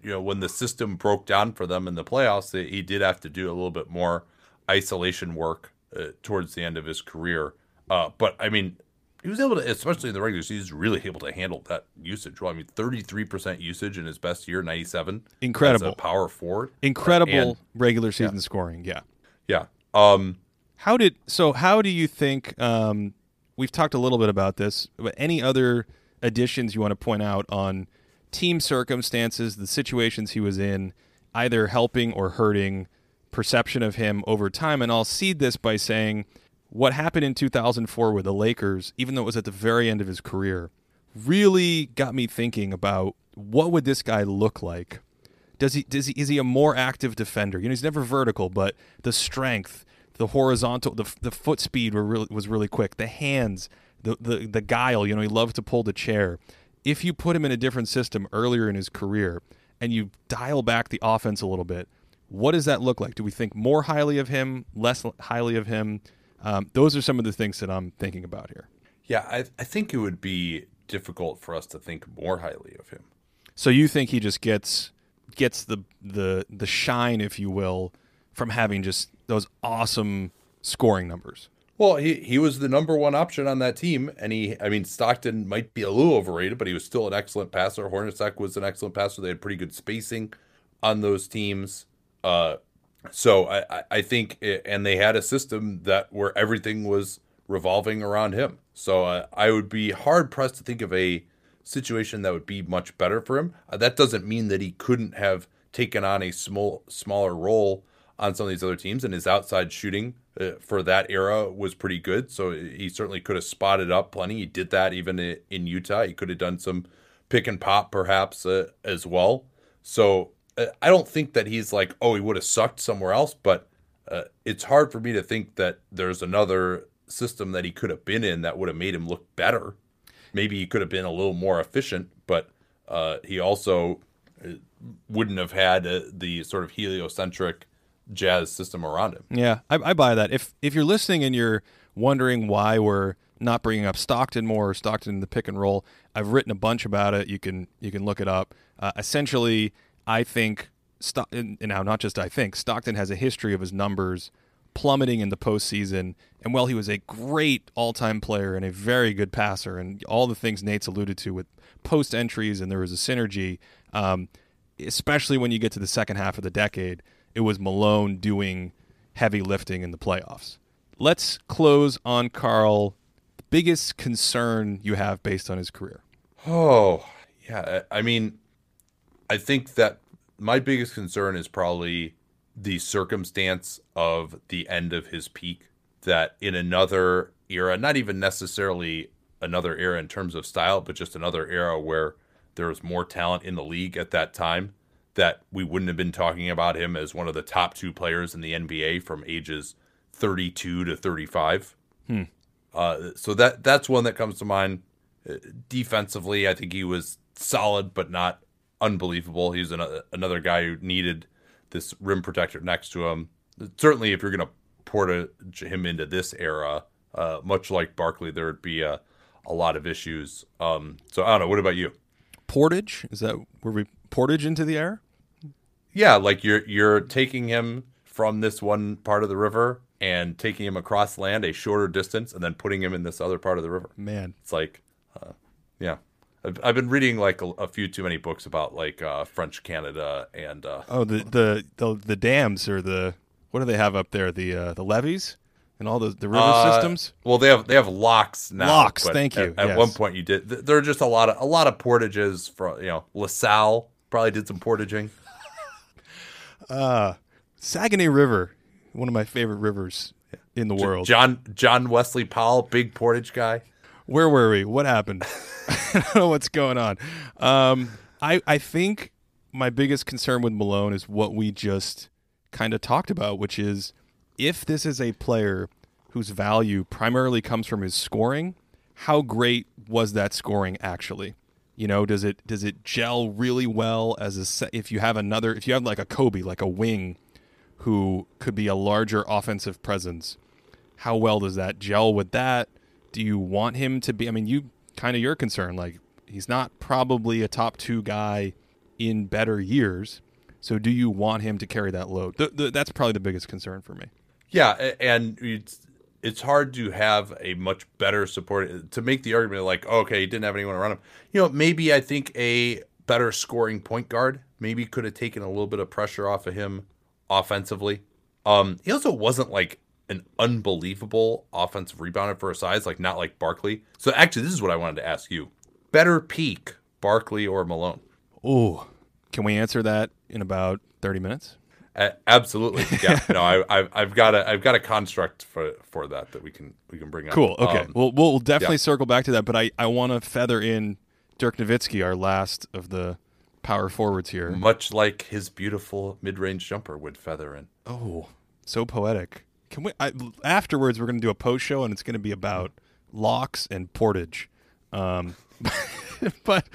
you know, when the system broke down for them in the playoffs, he did have to do a little bit more isolation work uh, towards the end of his career. Uh, but I mean, he was able to, especially in the regular season, really able to handle that usage. Well, I mean, thirty-three percent usage in his best year, ninety-seven. Incredible power forward. Incredible and, regular season yeah. scoring. Yeah, yeah. Um, how did so? How do you think? Um, we've talked a little bit about this, but any other additions you want to point out on team circumstances, the situations he was in, either helping or hurting perception of him over time. And I'll seed this by saying what happened in 2004 with the Lakers, even though it was at the very end of his career, really got me thinking about what would this guy look like Does he does he is he a more active defender? You know, he's never vertical, but the strength, the horizontal, the the foot speed were really, was really quick. The hands, the the the guile. You know, he loved to pull the chair. If you put him in a different system earlier in his career and you dial back the offense a little bit, what does that look like? Do we think more highly of him, less highly of him? Um, those are some of the things that I'm thinking about here. Yeah, I, I think it would be difficult for us to think more highly of him. So you think he just gets gets the the the shine, if you will, from having just those awesome scoring numbers? Well, he, he was the number one option on that team, and he I mean Stockton might be a little overrated, but he was still an excellent passer. Hornacek was an excellent passer. They had pretty good spacing on those teams. Uh, so I, I think, it, and they had a system that where everything was revolving around him. So uh, I would be hard pressed to think of a situation that would be much better for him. Uh, that doesn't mean that he couldn't have taken on a small smaller role on some of these other teams, and his outside shooting for that era was pretty good. So he certainly could have spotted up plenty. He did that even in Utah. He could have done some pick and pop perhaps uh, as well. So uh, I don't think that he's like, oh, he would have sucked somewhere else, but uh, it's hard for me to think that there's another system that he could have been in that would have made him look better. Maybe he could have been a little more efficient, but uh, he also uh, wouldn't have had uh, the sort of heliocentric jazz system around him. Yeah, I, I, buy that. If if you're listening and you're wondering why we're not bringing up Stockton more or Stockton in the pick and roll, I've written a bunch about it. You can you can look it up. Uh, essentially, I think Stock, now not just I think Stockton has a history of his numbers plummeting in the postseason. And while he was a great all-time player and a very good passer, and all the things Nate's alluded to with post entries, and there was a synergy, um, especially when you get to the second half of the decade, it was Malone doing heavy lifting in the playoffs. Let's close on Karl. The biggest concern you have based on his career. Oh, yeah. I mean, I think that my biggest concern is probably the circumstance of the end of his peak. That in another era, not even necessarily another era in terms of style, but just another era where there was more talent in the league at that time, that we wouldn't have been talking about him as one of the top two players in the NBA from ages 32 to 35. Hmm. Uh, so that that's one that comes to mind. Uh, defensively, I think he was solid, but not unbelievable. He's another another guy who needed this rim protector next to him. Certainly, if you're going to port him into this era, uh, much like Barkley, there would be a, a lot of issues. Um, so I don't know. What about you? Portage is that where we portage into the air? Yeah, like you're you're taking him from this one part of the river and taking him across land a shorter distance, and then putting him in this other part of the river. Man, it's like, uh, yeah. I've, I've been reading like a, a, few too many books about like uh, French Canada and uh, oh the, the, the the dams or the what do they have up there the uh, the levees and all the the river uh, systems. Well, they have they have locks now. Locks, thank you. At, at yes. one point, you did. There are just a lot of a lot of portages for you know LaSalle probably did some portaging. Uh Saguenay River, one of my favorite rivers in the world. John John Wesley Powell, big portage guy. Where were we? What happened? I don't know what's going on. Um, I I think my biggest concern with Malone is what we just kind of talked about, which is if this is a player whose value primarily comes from his scoring, how great was that scoring actually? You know, does it does it gel really well as a set, if you have another if you have like a Kobe, like a wing who could be a larger offensive presence, how well does that gel with that? Do you want him to be I mean, you kind of your concern. Like he's not probably a top two guy in better years. So do you want him to carry that load? The, the, that's probably the biggest concern for me. Yeah, and it's hard to have a much better support to make the argument like, oh, okay, he didn't have anyone around him. You know, maybe I think a better scoring point guard maybe could have taken a little bit of pressure off of him offensively. Um, he also wasn't like an unbelievable offensive rebounder for a size, like not like Barkley. So actually, this is what I wanted to ask you: better peak, Barkley or Malone? Oh, can we answer that in about thirty minutes? Uh, absolutely, yeah. no, I, have I've got a I've got a construct for for that that we can we can bring up. Cool. Okay. Um, we'll we'll definitely yeah. circle back to that, but I I want to feather in Dirk Nowitzki, our last of the power forwards here. Much like his beautiful mid-range jumper would feather in. Oh, so poetic. Can we? I, afterwards, we're going to do a post show, and it's going to be about locks and portage. Um, but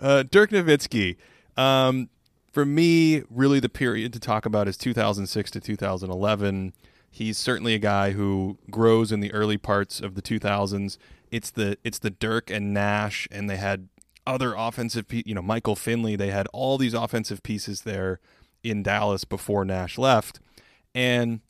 uh, Dirk Nowitzki, um, for me, really the period to talk about is 2006 to 2011. He's certainly a guy who grows in the early parts of the 2000s. It's the it's the Dirk and Nash, and they had other offensive, pe- you know, Michael Finley. They had all these offensive pieces there in Dallas before Nash left, and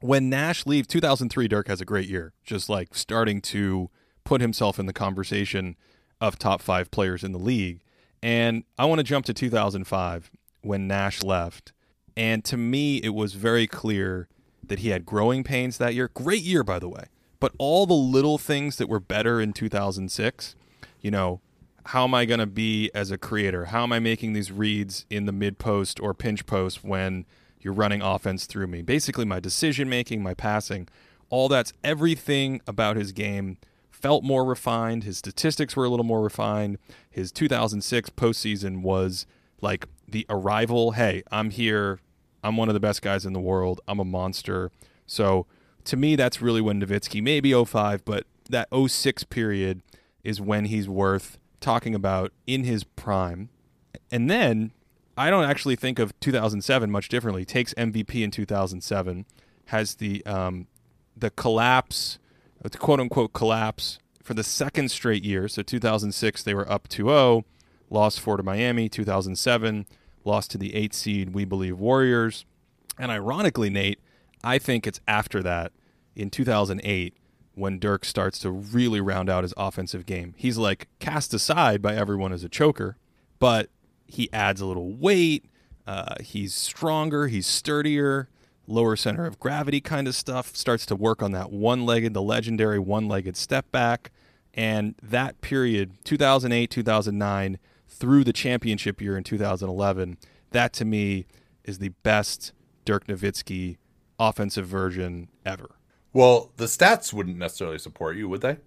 when Nash leaves, 2003, Dirk has a great year, just like starting to put himself in the conversation of top five players in the league. And I want to jump to 2005 when Nash left. And to me, it was very clear that he had growing pains that year. Great year, by the way. But all the little things that were better in 2006, you know, how am I going to be as a creator? How am I making these reads in the mid post or pinch post when you're running offense through me? Basically, my decision making, my passing, all that's everything about his game felt more refined. His statistics were a little more refined. His 2006 postseason was like the arrival. Hey, I'm here. I'm one of the best guys in the world. I'm a monster. So to me, that's really when Nowitzki, maybe 05, but that 06 period is when he's worth talking about in his prime. And then I don't actually think of 2007 much differently. Takes MVP in 2007, has the um, the collapse, the quote unquote collapse for the second straight year. So 2006 they were up 2-0, lost four to Miami. 2007 lost to the eight seed We Believe Warriors. And ironically, Nate, I think it's after that in 2008 when Dirk starts to really round out his offensive game. He's like cast aside by everyone as a choker, but he adds a little weight. Uh, he's stronger. He's sturdier. Lower center of gravity kind of stuff. Starts to work on that one legged, the legendary one legged step back. And that period, 2008, 2009, through the championship year in 2011, that to me is the best Dirk Nowitzki offensive version ever. Well, the stats wouldn't necessarily support you, would they?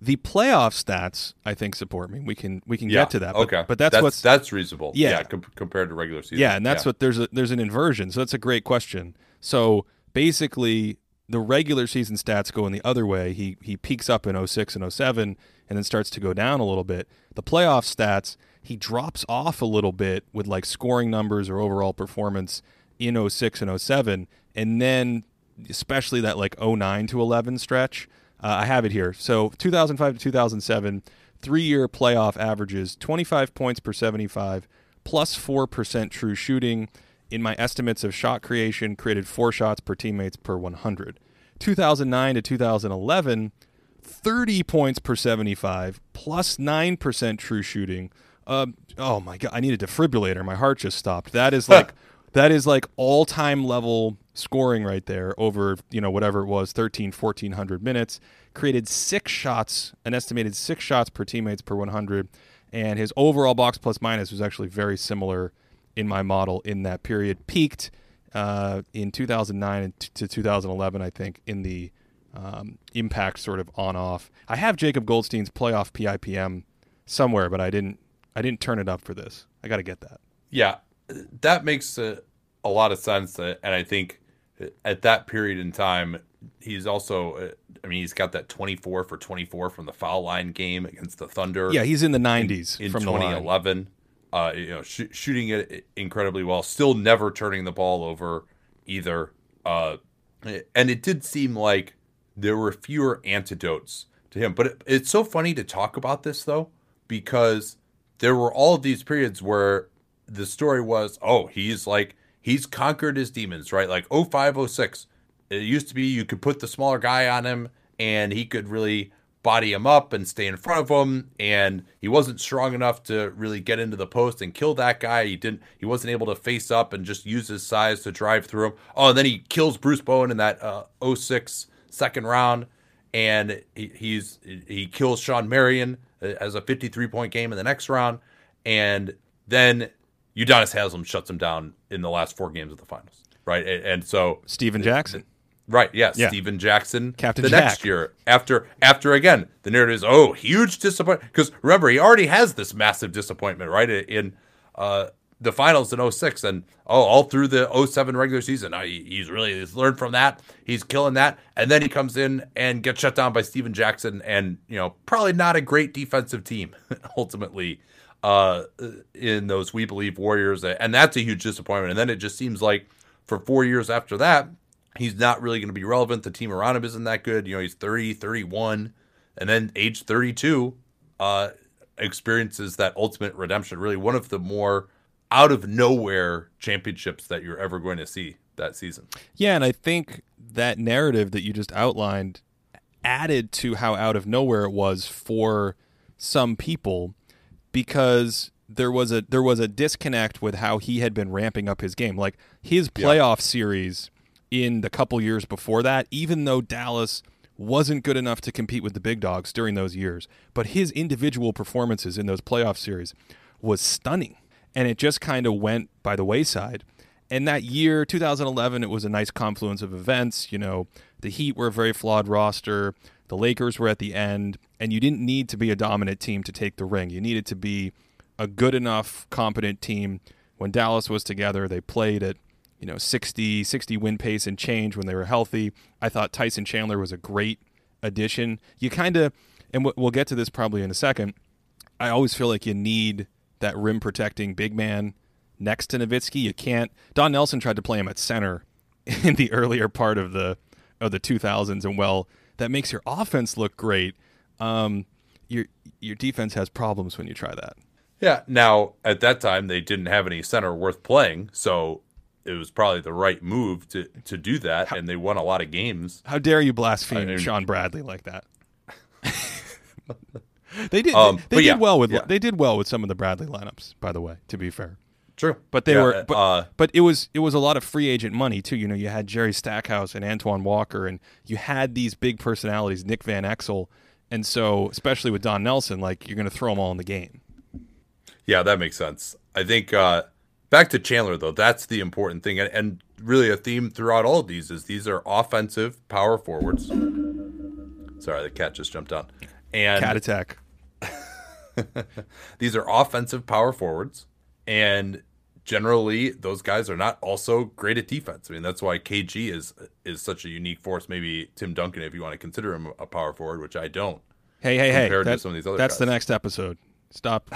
The playoff stats, I think, support me. We can we can yeah. get to that. But, okay, but that's, that's what's that's reasonable. Yeah, yeah com- compared to regular season. Yeah, and that's yeah. what there's a there's an inversion. So that's a great question. So basically, the regular season stats go in the other way. He he peaks up in 06 and 07 and then starts to go down a little bit. The playoff stats, he drops off a little bit with like scoring numbers or overall performance in 06 and 07 and then especially that like 09 to 11 stretch. Uh, I have it here. So 2005 to 2007, three year playoff averages 25 points per 75, plus 4% true shooting. In my estimates of shot creation, created four shots per teammates per 100. 2009 to 2011, 30 points per 75, plus 9% true shooting. Uh, oh my God, I need a defibrillator. My heart just stopped. That is like. that is like all time level scoring right there over, you know, whatever it was, 13, 1400 minutes. Created six shots, an estimated six shots per teammates per 100. And his overall box plus minus was actually very similar in my model in that period. Peaked uh, in 2009 to 2011, I think, in the um, impact sort of on off. I have Jacob Goldstein's playoff PIPM somewhere, but I didn't. I didn't turn it up for this. I got to get that. Yeah, that makes a, a lot of sense, uh, and I think at that period in time, he's also. Uh, I mean, he's got that twenty-four for twenty-four from the foul line game against the Thunder. Yeah, he's in the nineties in, in from 2011. Uh, you know, sh- shooting it incredibly well, still never turning the ball over either. Uh, and it did seem like there were fewer antidotes to him. But it, it's so funny to talk about this though, because there were all of these periods where the story was, oh, he's like he's conquered his demons, right? Like 0506. It used to be you could put the smaller guy on him and he could really body him up and stay in front of him and he wasn't strong enough to really get into the post and kill that guy. He didn't he wasn't able to face up and just use his size to drive through him. Oh and then he kills bruce bowen in that uh, 06 second round and he, he's he kills shawn marion uh, as a 53 point game in the next round and then Udonis Haslem shuts him down in the last four games of the finals, right? And, and so Stephen Jackson, right? Yes, yeah. Stephen Jackson, Captain the Jack. next year after after again the narrative is oh huge disappointment because remember he already has this massive disappointment right in uh, the finals in 06 and oh all through the 07 regular season he's really he's learned from that he's killing that and then he comes in and gets shut down by Stephen Jackson and you know probably not a great defensive team ultimately uh, in those we believe warriors and that's a huge disappointment and then it just seems like for 4 years after that he's not really going to be relevant the team around him isn't that good you know he's 30 31 and then age 32 uh experiences that ultimate redemption really one of the more out of nowhere championships that you're ever going to see that season. Yeah, and I think that narrative that you just outlined added to how out of nowhere it was for some people because there was a there was a disconnect with how he had been ramping up his game. Like his playoff yeah. series in the couple years before that, even though Dallas wasn't good enough to compete with the big dogs during those years, but his individual performances in those playoff series was stunning and it just kind of went by the wayside. And that year, 2011, it was a nice confluence of events. You know, the Heat were a very flawed roster. The Lakers were at the end, and you didn't need to be a dominant team to take the ring. You needed to be a good enough, competent team. When Dallas was together, they played at you know 60 60 win pace and change when they were healthy. I thought Tyson Chandler was a great addition. You kind of, and we'll get to this probably in a second. I always feel like you need that rim protecting big man next to Nowitzki. You can't. Don Nelson tried to play him at center in the earlier part of the of the 2000s, and well, that makes your offense look great. Um, your your defense has problems when you try that. Yeah. Now at that time they didn't have any center worth playing, so it was probably the right move to to do that, how, and they won a lot of games. How dare you blaspheme I mean, Shawn Bradley like that? They did. Um, they, they did yeah, well with. Yeah. They did well with some of the Bradley lineups. By the way, to be fair. True. But they yeah, were. But, uh, but it was it was a lot of free agent money too. You know, you had Jerry Stackhouse and Antoine Walker, and you had these big personalities, Nick Van Exel, and so especially with Don Nelson, like you're going to throw them all in the game. Yeah, that makes sense. I think uh, back to Chandler though, that's the important thing, and, and really a theme throughout all of these is these are offensive power forwards. Sorry, the cat just jumped on. And cat attack. These are offensive power forwards, and generally those guys are not also great at defense. I mean, that's why KG is is such a unique force. Maybe Tim Duncan, if you want to consider him a power forward, which I don't. Hey, hey, hey! That, some of these other that's guys. the next episode. Stop.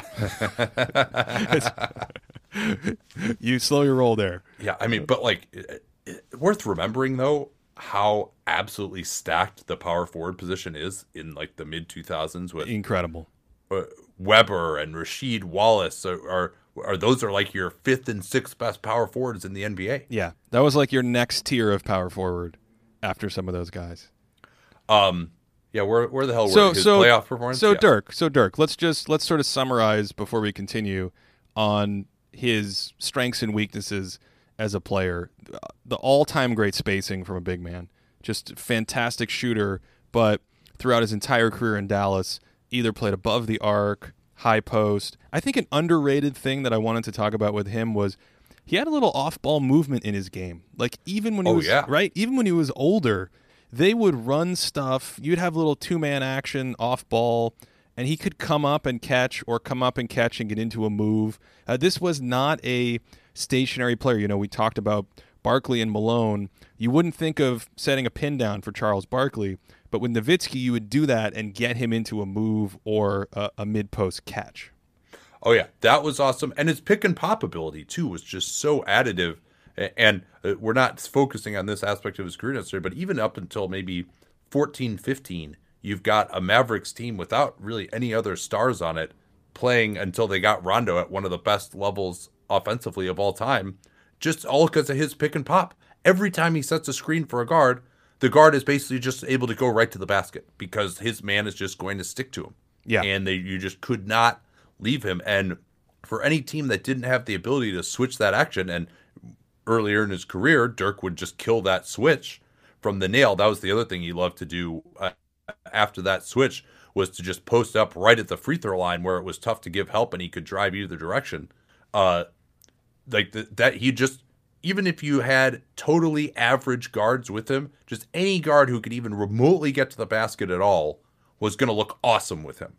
you slow your roll there. Yeah, I mean, but like, it, it, worth remembering though how absolutely stacked the power forward position is in like the mid 2000s with incredible uh, Webber and Rasheed Wallace are, are, are those are like your fifth and sixth best power forwards in the NBA. Yeah, that was like your next tier of power forward after some of those guys. Um, yeah, where where the hell were so, his so, playoff performance? So yeah. Dirk, so Dirk, let's just let's sort of summarize before we continue on his strengths and weaknesses as a player. The all-time great spacing from a big man, just fantastic shooter, but throughout his entire career in Dallas either played above the arc, high post. I think an underrated thing that I wanted to talk about with him was he had a little off-ball movement in his game. Like even when he oh, was yeah. right, even when he was older, they would run stuff. You'd have little two-man action off ball and he could come up and catch or come up and catch and get into a move. Uh, this was not a stationary player. You know, we talked about Barkley and Malone. You wouldn't think of setting a pin down for Charles Barkley, but with Nowitzki, you would do that and get him into a move or a, a mid post catch. Oh yeah, that was awesome, and his pick and pop ability too was just so additive. And uh, we're not focusing on this aspect of his career necessarily, but even up until maybe 14, 15, you've got a Mavericks team without really any other stars on it playing until they got Rondo at one of the best levels offensively of all time, just all because of his pick and pop. Every time he sets a screen for a guard, the guard is basically just able to go right to the basket because his man is just going to stick to him. Yeah. And they you just could not leave him. And for any team that didn't have the ability to switch that action, and earlier in his career, Dirk would just kill that switch from the nail. That was the other thing he loved to do uh, after that switch was to just post up right at the free throw line where it was tough to give help and he could drive either direction. Uh, like the, that, he just even if you had totally average guards with him, just any guard who could even remotely get to the basket at all was going to look awesome with him.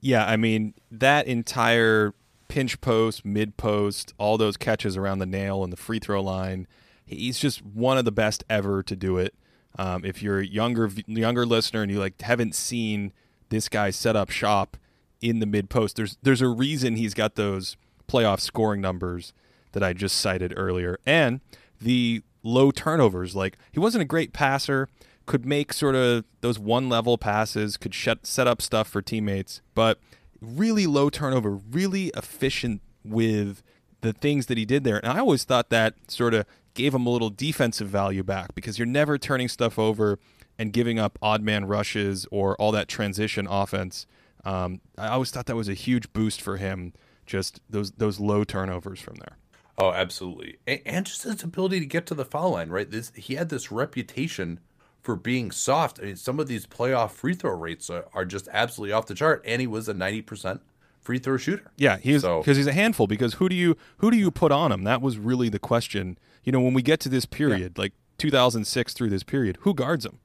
Yeah, I mean, that entire pinch post, mid post, all those catches around the nail and the free throw line. He's just one of the best ever to do it. Um, if you're a younger younger listener and you like haven't seen this guy set up shop in the mid post, there's there's a reason he's got those playoff scoring numbers that I just cited earlier, and the low turnovers. Like he wasn't a great passer, could make sort of those one level passes, could shut, set up stuff for teammates, but really low turnover, really efficient with the things that he did there. And I always thought that sort of gave him a little defensive value back because you're never turning stuff over and giving up odd man rushes or all that transition offense. Um, I always thought that was a huge boost for him, just those those low turnovers from there. Oh, absolutely, and, just his ability to get to the foul line. Right, this he had this reputation for being soft. I mean, some of these playoff free throw rates are, are just absolutely off the chart, and he was a ninety percent free throw shooter. Yeah, he's because so, he's a handful. Because who do you who do you put on him? That was really the question. You know, when we get to this period, yeah. like 2006 through this period, who guards him?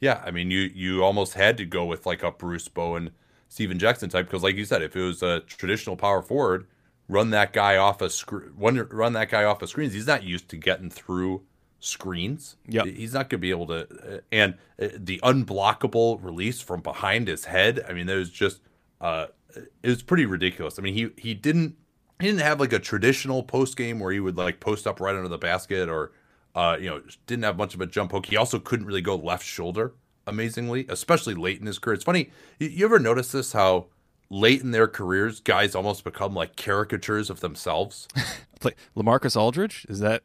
Yeah, I mean, you you almost had to go with like a Bruce Bowen, Stephen Jackson type because, like you said, if it was a traditional power forward, run that guy off a screen, run that guy off of screens. He's not used to getting through screens. Yeah, he's not going to be able to. Uh, and uh, the unblockable release from behind his head. I mean, there was just uh, it was pretty ridiculous. I mean, he he didn't he didn't have like a traditional post game where he would like post up right under the basket or uh, you know didn't have much of a jump hook. He also couldn't really go left shoulder amazingly, especially late in his career. It's funny. You, you ever notice this? How late in their careers, guys almost become like caricatures of themselves. like Lamarcus Aldridge, is that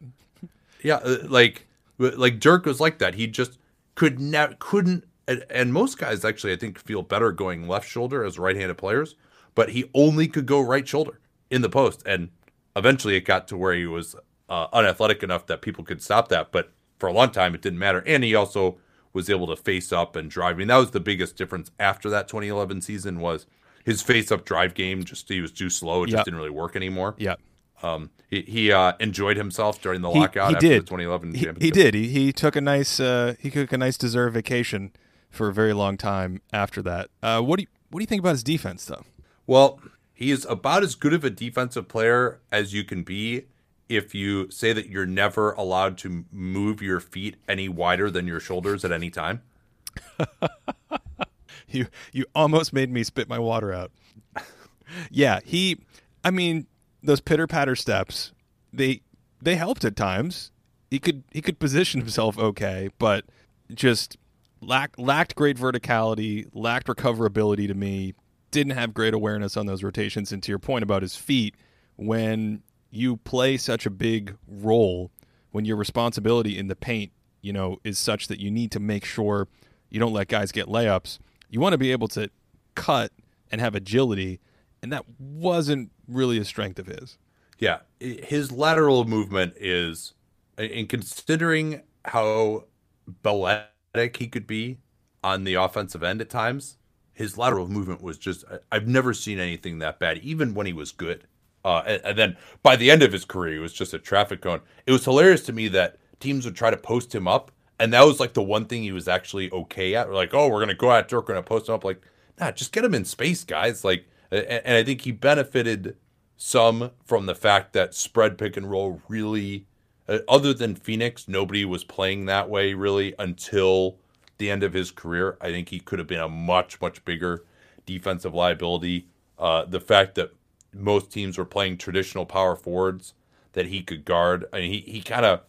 yeah, uh, like like Dirk was like that. He just could not couldn't and, and most guys actually I think feel better going left shoulder as right-handed players, but he only could go right shoulder in the post and eventually it got to where he was uh, unathletic enough that people could stop that, but for a long time it didn't matter and he also was able to face up and drive. I mean, that was the biggest difference after that 2011 season was his face up drive game just he was too slow. It just didn't really work anymore. Yeah. Um, he, he uh, enjoyed himself during the lockout he, he did. 2011 he, he, did. He, he took a nice uh, he took a nice deserved vacation for a very long time after that. Uh, what do you what do you think about his defense though? Well, he is about as good of a defensive player as you can be if you say that you're never allowed to move your feet any wider than your shoulders at any time. you you almost made me spit my water out. yeah, he I mean, those pitter patter steps, they they helped at times. He could he could position himself okay, but just lacked lacked great verticality, lacked recoverability to me. Didn't have great awareness on those rotations. And to your point about his feet, when you play such a big role, when your responsibility in the paint, you know, is such that you need to make sure you don't let guys get layups. You want to be able to cut and have agility, and that wasn't really a strength of his. Yeah, his lateral movement is, in considering how balletic he could be on the offensive end at times, his lateral movement was just, I've never seen anything that bad, even when he was good. Uh, and, and, then by the end of his career, he was just a traffic cone. It was hilarious to me that teams would try to post him up, and that was like the one thing he was actually okay at. Like, oh, we're gonna go at Dirk, we're gonna post him up. Like, nah, just get him in space, guys. Like, and I think he benefited some from the fact that spread pick and roll really, uh, other than Phoenix, nobody was playing that way really until the end of his career. I think he could have been a much, much bigger defensive liability. Uh, the fact that most teams were playing traditional power forwards that he could guard. I mean, he, he kind of,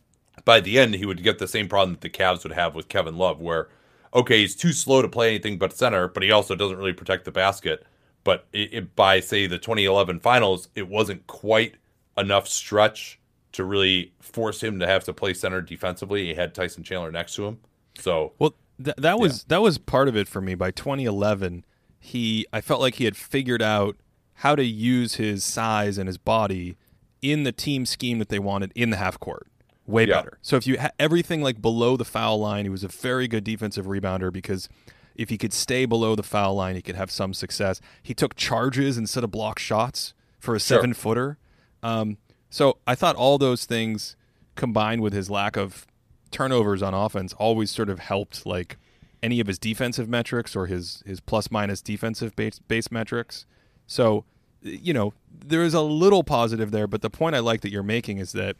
by the end, he would get the same problem that the Cavs would have with Kevin Love, where, okay, he's too slow to play anything but center, but he also doesn't really protect the basket. But it, it, by say the 2011 finals, it wasn't quite enough stretch to really force him to have to play center defensively. He had Tyson Chandler next to him, so well th- that was yeah. that was part of it for me. By 2011, he I felt like he had figured out how to use his size and his body in the team scheme that they wanted in the half court way yeah. better. So if you ha- everything like below the foul line, he was a very good defensive rebounder because if he could stay below the foul line, he could have some success. He took charges instead of block shots for a sure. seven footer. Um, so I thought all those things combined with his lack of turnovers on offense always sort of helped like any of his defensive metrics or his his plus minus defensive base, base metrics. So you know, there is a little positive there, but the point I like that you're making is that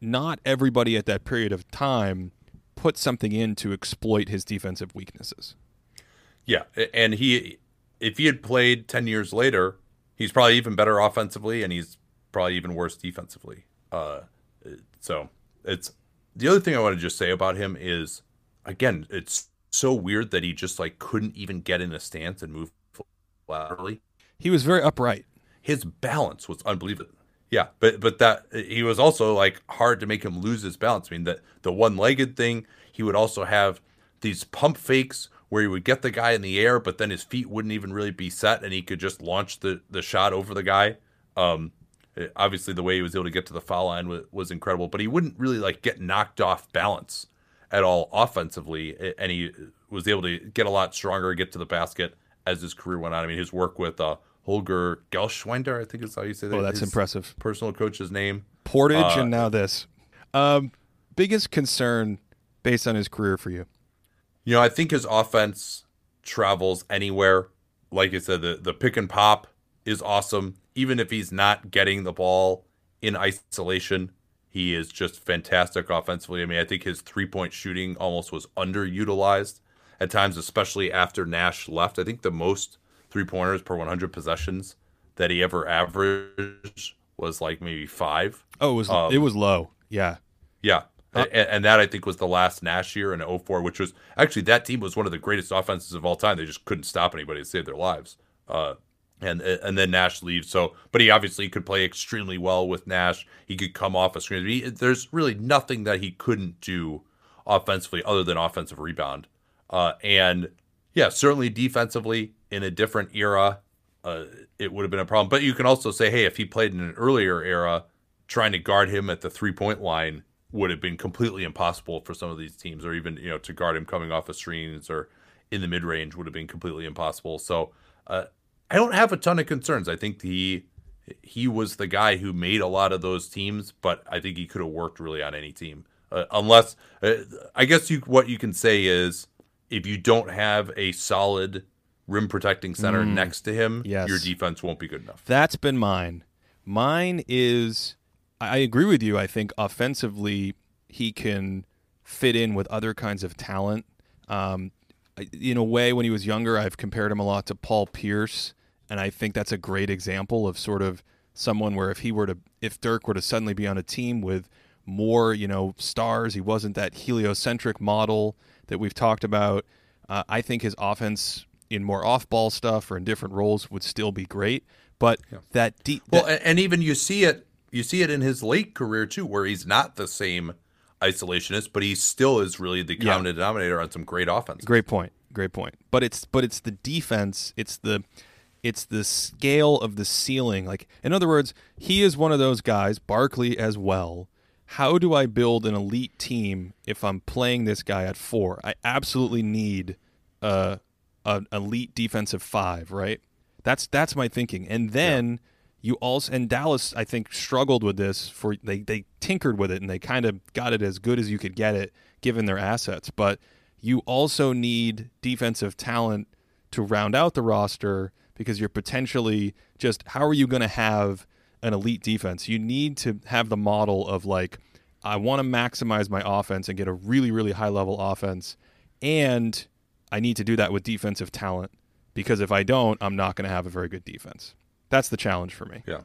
not everybody at that period of time put something in to exploit his defensive weaknesses. Yeah, and he if he had played 10 years later, he's probably even better offensively and he's probably even worse defensively. Uh, so it's the other thing I want to just say about him is again, it's so weird that he just like couldn't even get in a stance and move laterally. He was very upright. His balance was unbelievable. Yeah, but but that he was also like hard to make him lose his balance. I mean, that the one legged thing. He would also have these pump fakes where he would get the guy in the air, but then his feet wouldn't even really be set, and he could just launch the the shot over the guy. Um, obviously, the way he was able to get to the foul line was, was incredible, but he wouldn't really like get knocked off balance at all offensively, and he was able to get a lot stronger, get to the basket as his career went on. I mean, his work with uh, Holger Geschwindner, I think is how you say that. Oh, that's his impressive. Personal coach's name. Portage, Uh, and now this. Um, biggest concern based on his career for you? You know, I think his offense travels anywhere. Like I said, the, the pick and pop is awesome. Even if he's not getting the ball in isolation, he is just fantastic offensively. I mean, I think his three point shooting almost was underutilized at times, especially after Nash left. I think the most three pointers per 100 possessions that he ever averaged was like maybe five. Oh, it was Um, it was low. Yeah. Yeah. Uh, and, that I think was the last Nash year in 04, which was actually that team was one of the greatest offenses of all time. They just couldn't stop anybody to save their lives. Uh, and and then Nash leaves. So, but he obviously could play extremely well with Nash. He could come off a screen. He, there's really nothing that he couldn't do offensively other than offensive rebound. Uh, and yeah, certainly defensively in a different era, uh, it would have been a problem. But you can also say, hey, if he played in an earlier era, trying to guard him at the three point line would have been completely impossible for some of these teams, or even you know to guard him coming off of screens or in the mid range would have been completely impossible. So uh, I don't have a ton of concerns. I think he he was the guy who made a lot of those teams, but I think he could have worked really on any team. Uh, unless uh, I guess you what you can say is if you don't have a solid rim protecting center Mm. next to him, Yes. your defense won't be good enough. That's been mine. Mine is I I agree with you. I think offensively he can fit in with other kinds of talent. Um, in a way, when he was younger, I've compared him a lot to Paul Pierce, and I think that's a great example of sort of someone where if he were to, if Dirk were to suddenly be on a team with more, you know, stars, he wasn't that heliocentric model that we've talked about. Uh, I think his offense in more off-ball stuff or in different roles would still be great, but that deep. Well, and, and even you see it, you see it in his late career too, where he's not the same isolationist, but he still is really the Yeah. common denominator on some great offense. Great point. Great point. But it's but it's the defense. It's the it's the scale of the ceiling. Like in other words, he is one of those guys. Barkley as well. How do I build an elite team if I'm playing this guy at four? I absolutely need a an elite defensive five. Right. That's that's my thinking. And then you also and Dallas I think struggled with this for they they tinkered with it and they kind of got it as good as you could get it given their assets. But you also need defensive talent to round out the roster because you're potentially just how are you going to have an elite defense? You need to have the model of like I want to maximize my offense and get a really really high level offense and I need to do that with defensive talent because if I don't, I'm not going to have a very good defense. That's the challenge for me. Yeah,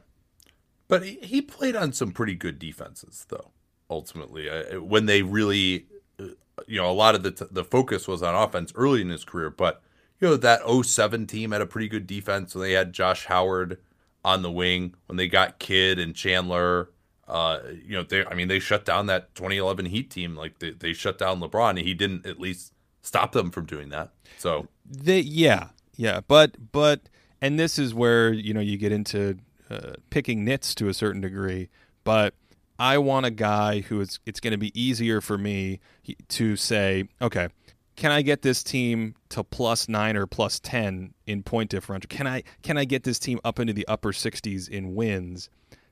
but he, he played on some pretty good defenses, though. Ultimately, uh, when they really, uh, you know, a lot of the t- the focus was on offense early in his career, but you know that 07 team had a pretty good defense. when they had Josh Howard on the wing. When they got Kidd and Chandler, uh, you know, they I mean they shut down that 2011 Heat team. Like they, they shut down LeBron, and he didn't at least stop them from doing that. So They, yeah, yeah, but but and this is where you know you get into uh, picking nits to a certain degree. But I want a guy who is it's going to be easier for me to say, okay, can I get this team to plus nine or plus ten in point differential? Can I can I get this team up into the upper sixties in wins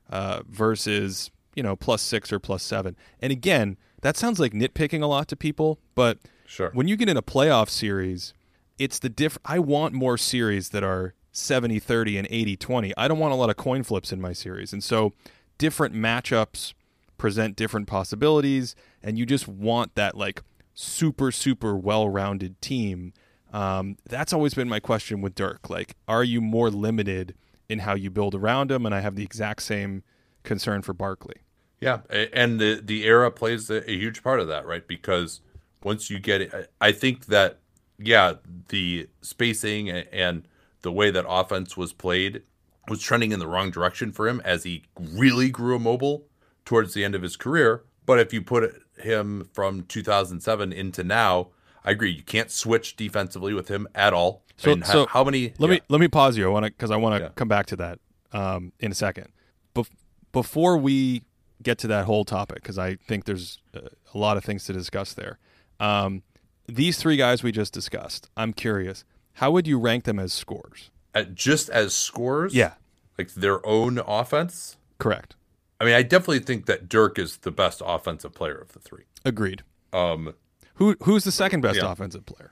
uh, versus you know plus six or plus seven? And again, that sounds like nitpicking a lot to people, but sure, when you get in a playoff series, it's the diff. I want more series that are 70 30 and 80 20. I don't want a lot of coin flips in my series. And so different matchups present different possibilities, and you just want that like super, super well rounded team. Um, that's always been my question with Dirk. Like, are you more limited in how you build around him? And I have the exact same concern for Barkley. Yeah, and the the era plays a, a huge part of that, right? Because once you get it, I think that yeah, the spacing and the way that offense was played was trending in the wrong direction for him as he really grew immobile towards the end of his career. But if you put him from 2007 into now, I agree. You can't switch defensively with him at all. So, I mean, so how, how many? Let yeah. me let me pause you. I want to because I want to Yeah. come back to that um, in a second. Bef- before we get to that whole topic, because I think there's uh, a lot of things to discuss there. Um, these three guys we just discussed. I'm curious. How would you rank them as scores? Uh, just as scores? Yeah, like their own offense. correct. I mean, I definitely think that Dirk is the best offensive player of the three. Agreed. Um, Who who's the second best Yeah. offensive player?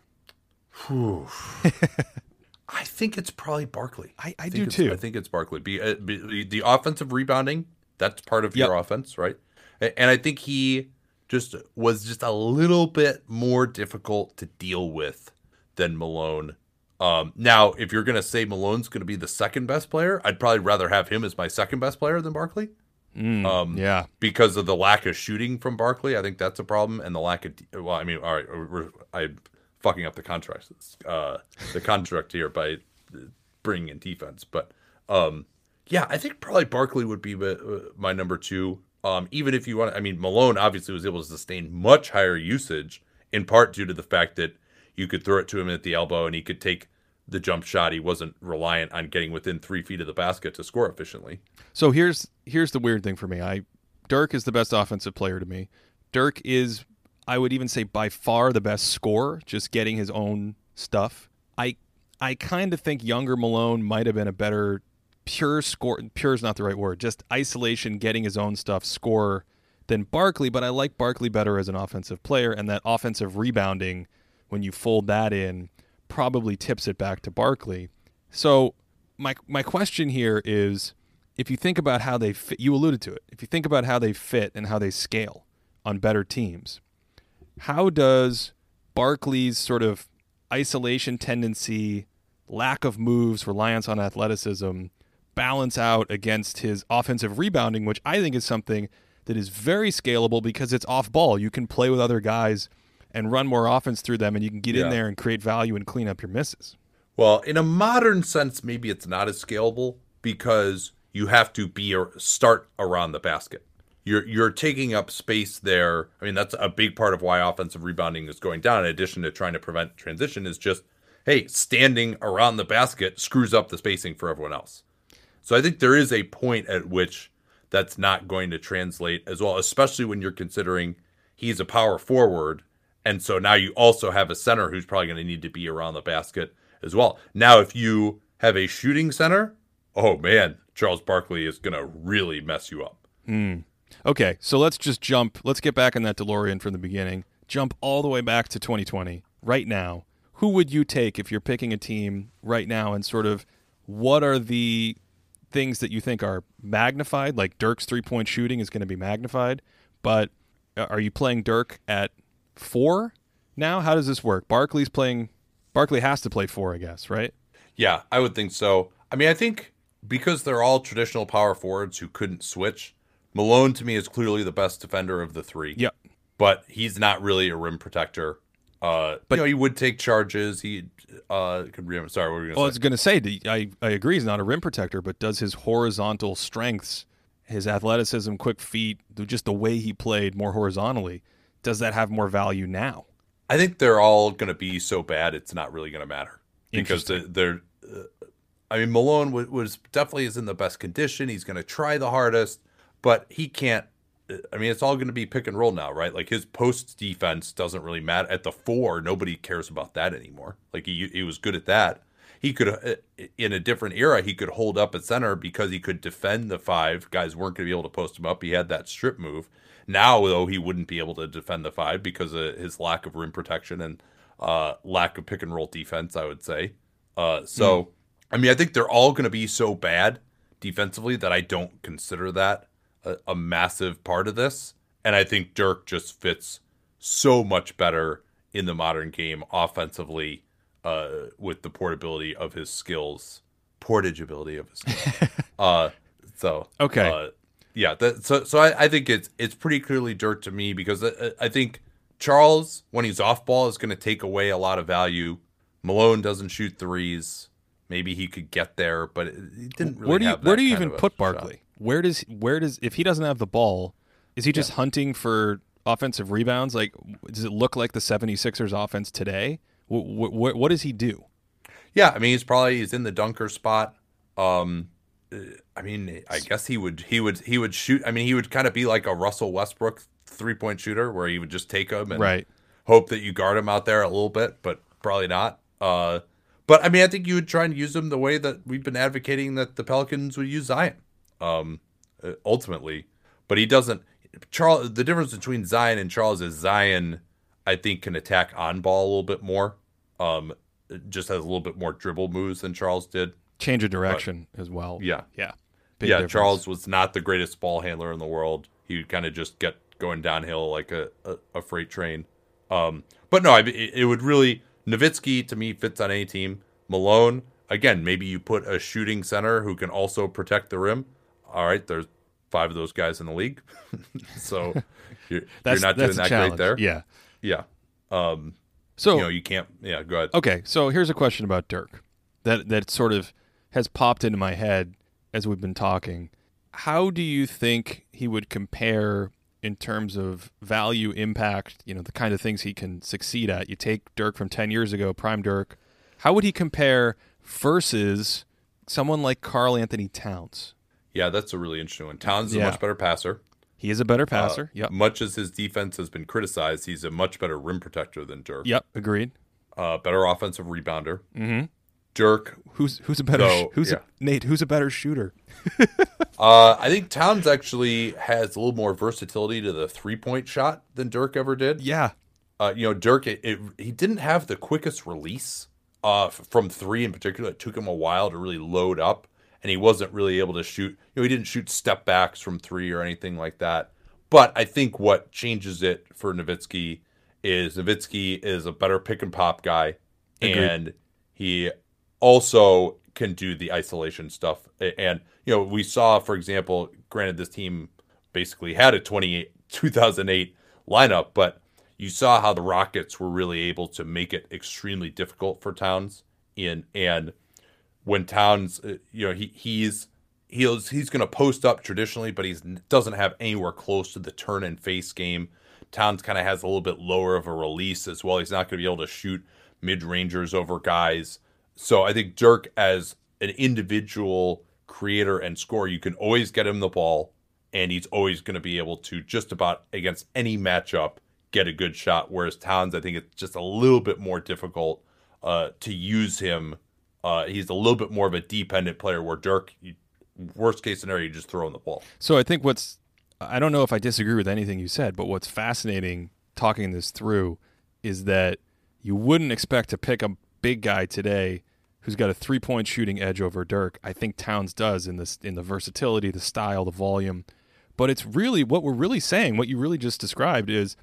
I think it's probably Barkley. I- I think do too. I think it's Barkley. Be, uh, be, the offensive rebounding, that's part of your offense, right? And I think he just was just a little bit more difficult to deal with than Malone. Um, now, if you're going to say Malone's going to be the second best player, I'd probably rather have him as my second best player than Barkley um, Yeah, because of the lack of shooting from Barkley. I think that's a problem, and the lack of well, I mean, all right, we're, I'm fucking up the contract, uh, the contract here by bringing in defense, but um, yeah, I think probably Barkley would be my, my number two. Um, even if you want, I mean, Malone obviously was able to sustain much higher usage, in part due to the fact that you could throw it to him at the elbow and he could take the jump shot. He wasn't reliant on getting within three feet of the basket to score efficiently. So here's here's the weird thing for me. I Dirk is the best offensive player to me. Dirk is I would even say by far the best scorer, just getting his own stuff. I I kind of think younger Malone might have been a better pure score pure is not the right word, just isolation getting his own stuff scorer than Barkley, but I like Barkley better as an offensive player and that offensive rebounding when you fold that in probably tips it back to Barkley. So my my question here is if you think about how they fit you alluded to it. If you think about how they fit and how they scale on better teams, how does Barkley's sort of isolation tendency, lack of moves, reliance on athleticism balance out against his offensive rebounding, which I think is something that is very scalable because it's off ball. You can play with other guys and run more offense through them and you can get Yeah. in there and create value and clean up your misses. Well, in a modern sense, maybe it's not as scalable because you have to be or start around the basket. You're you're taking up space there. I mean, that's a big part of why offensive rebounding is going down. In addition to trying to prevent transition, is just hey, standing around the basket screws up the spacing for everyone else. So I think there is a point at which that's not going to translate as well, especially when you're considering he's a power forward. And so now you also have a center who's probably going to need to be around the basket as well. Now, if you have a shooting center, oh man, Charles Barkley is going to really mess you up. Okay, so let's just jump. Let's get back in that DeLorean from the beginning. Jump all the way back to 2020 right now. Who would you take if you're picking a team right now and sort of what are the things that you think are magnified? Like Dirk's three point shooting is going to be magnified, but uh, are you playing Dirk at four now? How does this work? Barkley's playing, Barkley has to play four, I guess, right? Yeah, I would think so. I mean, I think because they're all traditional power forwards who couldn't switch, Malone to me is clearly the best defender of the three. Yep. but he's not really a rim protector. Uh, but you know, he would take charges. He uh, could. Re- sorry, what were you Well, I was going to say, I, I agree he's not a rim protector, but does his horizontal strengths, his athleticism, quick feet, just the way he played more horizontally, does that have more value now? I think they're all going to be so bad it's not really going to matter because they're. uh, I mean, Malone was, was definitely is in the best condition. He's going to try the hardest, but he can't. I mean, it's all going to be pick and roll now, right? Like his post defense doesn't really matter at the four. Nobody cares about that anymore. Like he he was good at that. He could uh, in a different era he could hold up at center because he could defend the five. Guys weren't going to be able to post him up. He had that strip move. Now though he wouldn't be able to defend the five because of his lack of rim protection and uh, lack of pick and roll defense. I would say. Uh, so I mean, I think they're all going to be so bad defensively that I don't consider that a, a massive part of this. And I think Dirk just fits so much better in the modern game offensively uh, with the portability of his skills, portage ability of his skills. uh, so Okay. uh, yeah. That, so so I, I think it's it's pretty clearly Dirk to me because I, I think Charles when he's off ball is going to take away a lot of value. Malone doesn't shoot threes. Maybe he could get there, but it, didn't really. where do you where do you even put shot. Barkley? Where does where does if he doesn't have the ball, is he just hunting for offensive rebounds? Like does it look like the 76ers offense today? What what, what does he do? Yeah, I mean he's probably he's in the dunker spot. Um, uh, I mean, I guess he would he would he would shoot. I mean, he would kind of be like a Russell Westbrook three point shooter, where he would just take him and Right. hope that you guard him out there a little bit, but probably not. Uh, but I mean, I think you would try and use him the way that we've been advocating that the Pelicans would use Zion. Um, uh, ultimately, but he doesn't. Charles, the difference between Zion and Charles is Zion, I think, can attack on ball a little bit more. Um, just has a little bit more dribble moves than Charles did. Change of direction as well. Yeah. Yeah. Big yeah, difference. Charles was not the greatest ball handler in the world. He would kind of just get going downhill like a, a, a freight train. Um, but no, I, it, it would really Nowitzki to me fits on any team. Malone again, maybe you put a shooting center who can also protect the rim. All right, there's five of those guys in the league, so you're, you're not doing that challenge. great there. Yeah. yeah. Um, So you know, you can't. Yeah, go ahead. Okay, so here's a question about Dirk that that sort of has popped into my head as we've been talking. How do you think he would compare in terms of value, impact, you know, the kind of things he can succeed at? You take Dirk from 10 years ago, prime Dirk. How would he compare versus someone like Karl-Anthony Towns? Yeah, that's a really interesting one. Towns is Yeah. a much better passer. He is a better passer. Uh, yep. Much as his defense has been criticized, he's a much better rim protector than Dirk. Yep, agreed. Uh, better offensive rebounder. Mhm. Dirk, Who's who's a better So, who's yeah. a, Nate, who's a better shooter? uh, I think Towns actually has a little more versatility to the three point shot than Dirk ever did. Yeah. Uh, you know, Dirk, it, it, he didn't have the quickest release uh, f- from three in particular. It took him a while to really load up, and he wasn't really able to shoot. You know, he didn't shoot step backs from three or anything like that. But I think what changes it for Nowitzki is Nowitzki is a better pick and pop guy, Agreed. and he also can do the isolation stuff. And you know, we saw, for example, granted this team basically had a 28 2008 lineup, but you saw how the Rockets were really able to make it extremely difficult for Towns in and when Towns, uh, you know, he he's he's he's going to post up traditionally, but he doesn't have anywhere close to the turn and face game. Towns kind of has a little bit lower of a release as well. He's not going to be able to shoot mid rangers over guys. So I think Dirk as an individual creator and scorer, you can always get him the ball, and he's always going to be able to just about against any matchup get a good shot. Whereas Towns, I think it's just a little bit more difficult uh, to use him. Uh, he's a little bit more of a dependent player. Where Dirk, worst case scenario, you just throw him the ball. So I think what's I don't know if I disagree with anything you said, but what's fascinating talking this through is that you wouldn't expect to pick a big guy today who's got a three-point shooting edge over Dirk. I think Towns does in this in the versatility, the style, the volume. But it's really what we're really saying, what you really just described is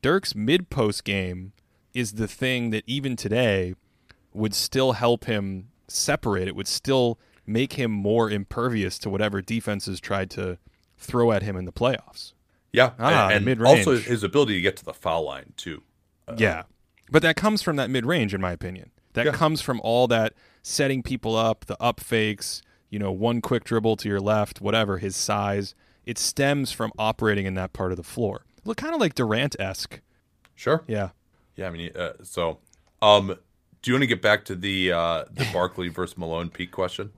Dirk's mid-post game is the thing that even today would still help him separate. It would still make him more impervious to whatever defenses tried to throw at him in the playoffs. Yeah, Ah, and, and mid-range. also his ability to get to the foul line too. yeah. But that comes from that mid range, in my opinion. That Yeah. comes from all that setting people up, the up fakes, you know, one quick dribble to your left, whatever, his size. It stems from operating in that part of the floor. Look kind of like Durant esque. Sure. Yeah. Yeah, I mean, uh, so, um, do you want to get back to the uh, the Barkley versus Malone peak question?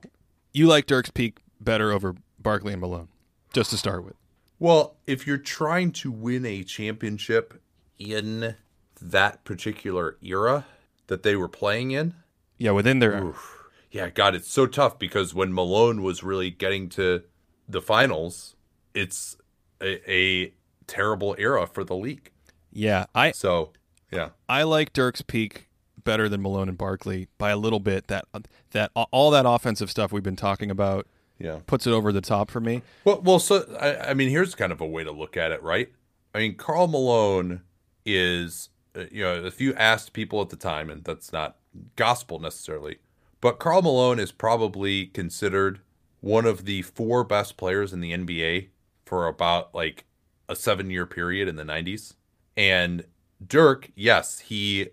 You like Dirk's peak better over Barkley and Malone, just to start with. Well, if you're trying to win a championship in that particular era that they were playing in, Yeah, within their oof, yeah, God, it's so tough because when Malone was really getting to the finals, it's a, a terrible era for the league. Yeah, I So, yeah, I like Dirk's peak better than Malone and Barkley by a little bit. That that all that offensive stuff we've been talking about Yeah. puts it over the top for me. Well, well, so I, I mean, here's kind of a way to look at it, right? I mean, Karl Malone is, you know, if you asked people at the time, and that's not gospel necessarily, but Karl Malone is probably considered one of the four best players in the NBA for about like a seven year period in the 90s. And Dirk, yes, he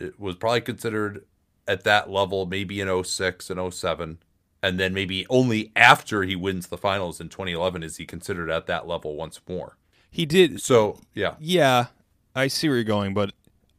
uh, was probably considered at that level maybe in 06 and 07 and then maybe only after he wins the finals in 2011 is he considered at that level once more. He did So yeah, Yeah, I see where you're going, but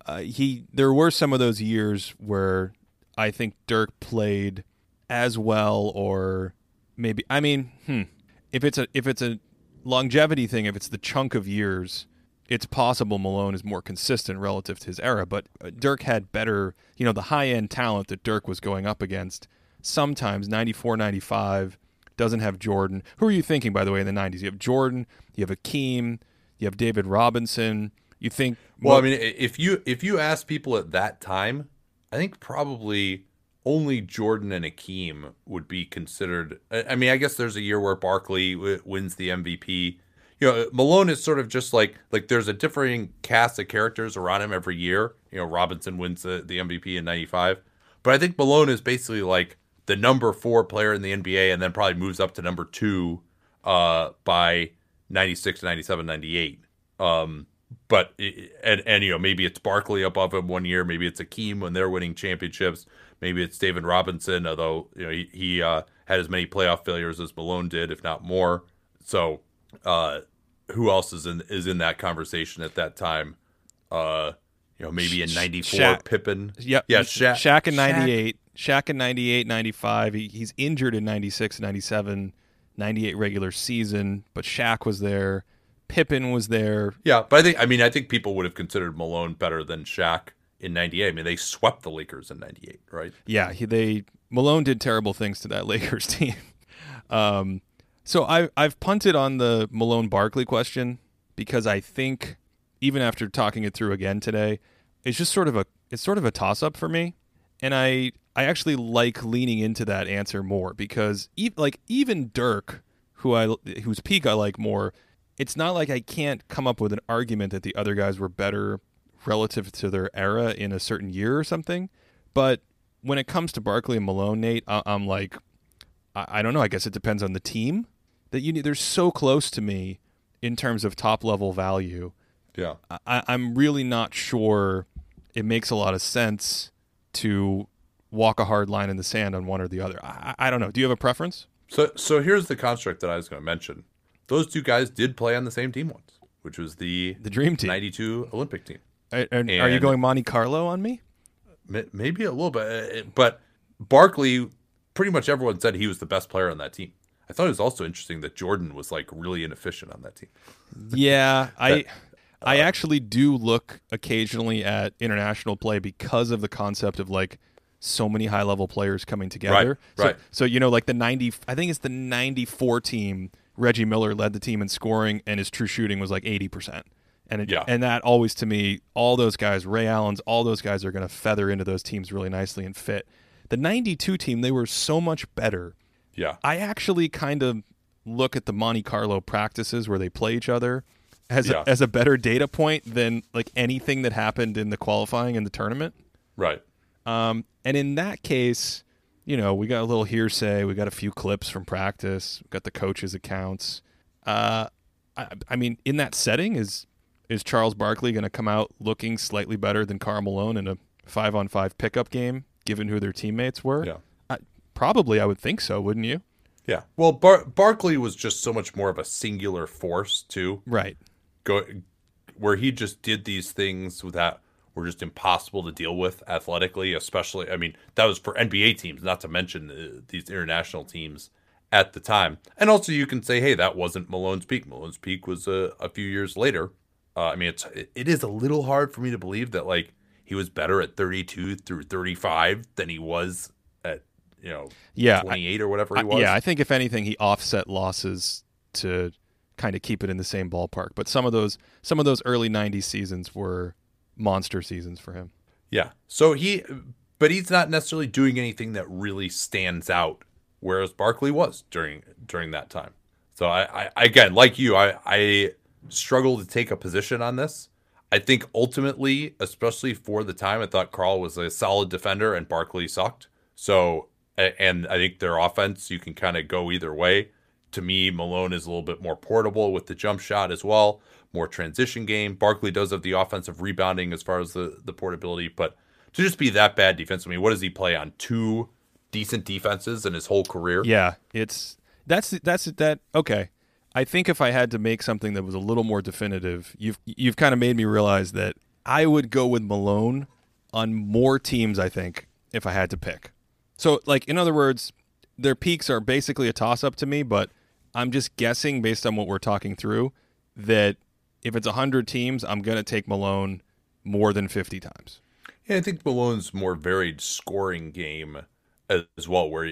uh, he there were some of those years where I think Dirk played as well, or maybe I mean, hmm, if it's a if it's a longevity thing, if it's the chunk of years, it's possible Malone is more consistent relative to his era. But uh, Dirk had better, you know, the high end talent that Dirk was going up against. Sometimes 94, 95 doesn't have Jordan. Who are you thinking, by the way, in the 90s? You have Jordan, you have Akeem, you have David Robinson. You think Well, I mean, if you if you ask people at that time, I think probably only Jordan and Akeem would be considered. I I mean, I guess there's a year where Barkley w- wins the MVP. You know, Malone is sort of just like like there's a differing cast of characters around him every year. You know, Robinson wins the, the MVP in '95, but I think Malone is basically like the number four player in the NBA, and then probably moves up to number two uh, by 96, 97, 98. Um, but and and you know maybe it's Barkley above him one year, maybe it's Akeem when they're winning championships, maybe it's David Robinson, although you know he, he uh, had as many playoff failures as Malone did, if not more. So uh, who else is in is in that conversation at that time? Uh, you know maybe in '94 Shaq. Pippen, Yep. yeah, Shaq, Shaq, in 98. Shaq in 98, 95. He, he's injured in 96, 97, 98 regular season, but Shaq was there. Pippen was there. Yeah, but I think I mean I think people would have considered Malone better than Shaq in '98. I mean they swept the Lakers in '98, right? Yeah, he, they Malone did terrible things to that Lakers team. Um, so I I've punted on the Malone Barkley question because I think even after talking it through again today, it's just sort of a it's sort of a toss up for me, and I I actually like leaning into that answer more because e- like even Dirk, who I whose peak I like more, it's not like I can't come up with an argument that the other guys were better relative to their era in a certain year or something, but when it comes to Barkley and Malone, Nate, I, I'm like, I, I don't know. I guess it depends on the team that you need. They're so close to me in terms of top level value. Yeah. I, I'm really not sure it makes a lot of sense to walk a hard line in the sand on one or the other. I, I don't know. Do you have a preference? So so here's the construct that I was going to mention. Those two guys did play on the same team once, which was the The dream team. '92 Olympic team. Are, are- are you going Monte Carlo on me? Maybe a little bit, uh, but Barkley, pretty much everyone said he was the best player on that team. I thought it was also interesting that Jordan was like really inefficient on that team. Yeah, I I uh, actually do look occasionally at international play because of the concept of like so many high level players coming together. so, right. So you know, like the ninety, I think it's the ninety four team. Reggie Miller led the team in scoring, and his true shooting was like eighty percent. And it, Yeah. and that always to me, all those guys, Ray Allen's, all those guys are going to feather into those teams really nicely and fit. The ninety two team, they were so much better. Yeah, I actually kind of look at the Monte Carlo practices where they play each other as Yeah. a, as a better data point than like anything that happened in the qualifying in the tournament. right. Um, and in that case, you know, we got a little hearsay, we got a few clips from practice, we got the coaches' accounts. Uh, I, I mean, in that setting, is is Charles Barkley going to come out looking slightly better than Karl Malone in a five on five pickup game, given who their teammates were? Yeah. I, probably, I would think so, wouldn't you? Yeah. Well, Bar- Barkley was just so much more of a singular force too. Right. Go where he just did these things that were just impossible to deal with athletically, especially. I mean, that was for NBA teams, not to mention uh, these international teams at the time. And also, you can say, hey, that wasn't Malone's peak. Malone's peak was a, a few years later. Uh, I mean, it's it, is a little hard for me to believe that like he was better at 32 through 35 than he was at you know Yeah, I- 28 or whatever he I- was. yeah, I think if anything, he offset losses to kind of keep it in the same ballpark. But some of those some of those early '90s seasons were monster seasons for him. Yeah. So he, but he's not necessarily doing anything that really stands out, whereas Barkley was during during that time. So I, I again, like you, I, I struggle to take a position on this. I think ultimately, especially for the time, I thought Karl was a solid defender and Barkley sucked. So, and I think their offense, you can kind of go either way. To me, Malone is a little bit more portable with the jump shot as well, more transition game. Barkley does have the offensive rebounding as far as the, the portability, but to just be that bad defense, I mean, what does he play on? Two decent defenses in his whole career? Yeah, it's that's that's that okay. I think if I had to make something that was a little more definitive, you've you've kind of made me realize that I would go with Malone on more teams. I think if I had to pick. So, like in other words, their peaks are basically a toss up to me, but I'm just guessing based on what we're talking through that if it's hundred teams, I'm gonna take Malone more than fifty times. Yeah, I think Malone's more varied scoring game as well, where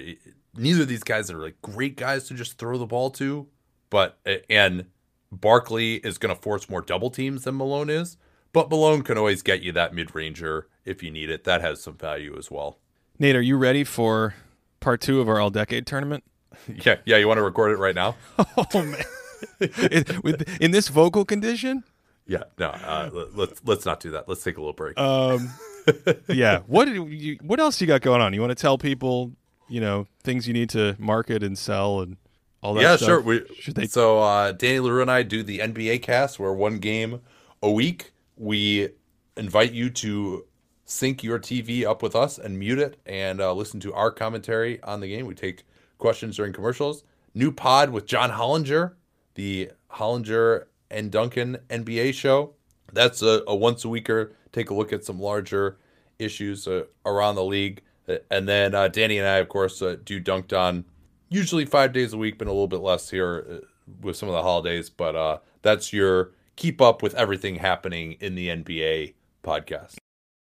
neither of these guys are like great guys to just throw the ball to, but and Barkley is going to force more double teams than Malone is, but Malone can always get you that mid ranger if you need it. That has some value as well. Nate, are you ready for part two of our all decade tournament? yeah, yeah. You want to record it right now? oh man, in, with, in this vocal condition? Yeah, no. Uh, let's let's not do that. Let's take a little break. Um, yeah. What you, what else you got going on? You want to tell people, you know, things you need to market and sell and all that yeah, stuff? sure. We, Should they... So uh, Danny Leroux and I do the NBA cast. Where one game a week. We invite you to sync your TV up with us and mute it and uh, listen to our commentary on the game. We take questions during commercials. New pod with John Hollinger, the Hollinger and Duncan NBA show. That's a, a once a weeker. Take a look at some larger issues uh, around the league. And then uh, Danny and I, of course, uh, do Dunked On usually five days a week, been a little bit less here uh, with some of the holidays, but uh, that's your keep up with everything happening in the NBA podcast.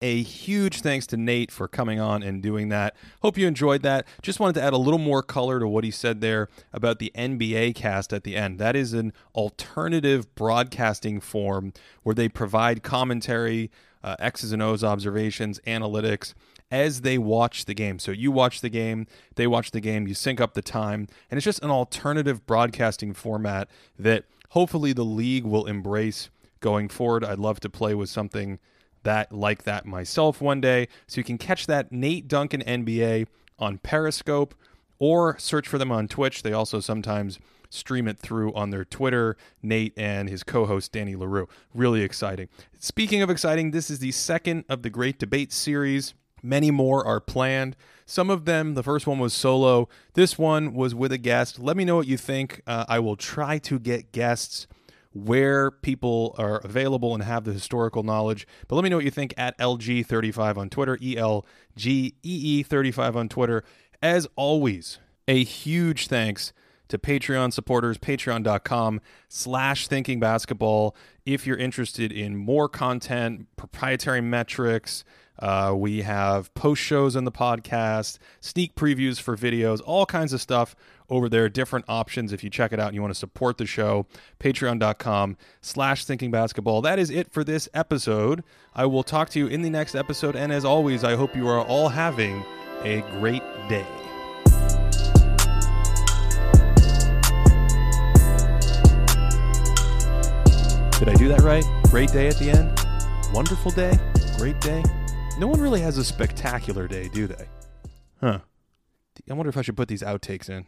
A huge thanks to Nate for coming on and doing that. Hope you enjoyed that. Just wanted to add a little more color to what he said there about the NBA cast at the end. That is an alternative broadcasting form where they provide commentary, uh, X's and O's observations, analytics as they watch the game. So you watch the game, they watch the game, you sync up the time, and it's just an alternative broadcasting format that hopefully the league will embrace going forward. I'd love to play with something that like that myself one day. So you can catch that Nate Duncan NBA on Periscope or search for them on Twitch. They also sometimes stream it through on their Twitter, Nate and his co host, Danny Leroux. Really exciting. Speaking of exciting, this is the second of the Great Debate series. Many more are planned. Some of them, the first one was solo. This one was with a guest. Let me know what you think. Uh, I will try to get guests where people are available and have the historical knowledge. But let me know what you think at ElGee35 on Twitter, E L G E E 35 on Twitter. As always, a huge thanks to Patreon supporters, patreon.com slash thinking basketball. If you're interested in more content, proprietary metrics, uh, we have post shows on the podcast, sneak previews for videos, all kinds of stuff over there. Different options if you check it out and you want to support the show. Patreon.com slash thinking basketball. That is it for this episode. I will talk to you in the next episode. And as always, I hope you are all having a great day. Did I do that right? Great day at the end? Wonderful day? Great day? No one really has a spectacular day, do they? Huh. I wonder if I should put these outtakes in.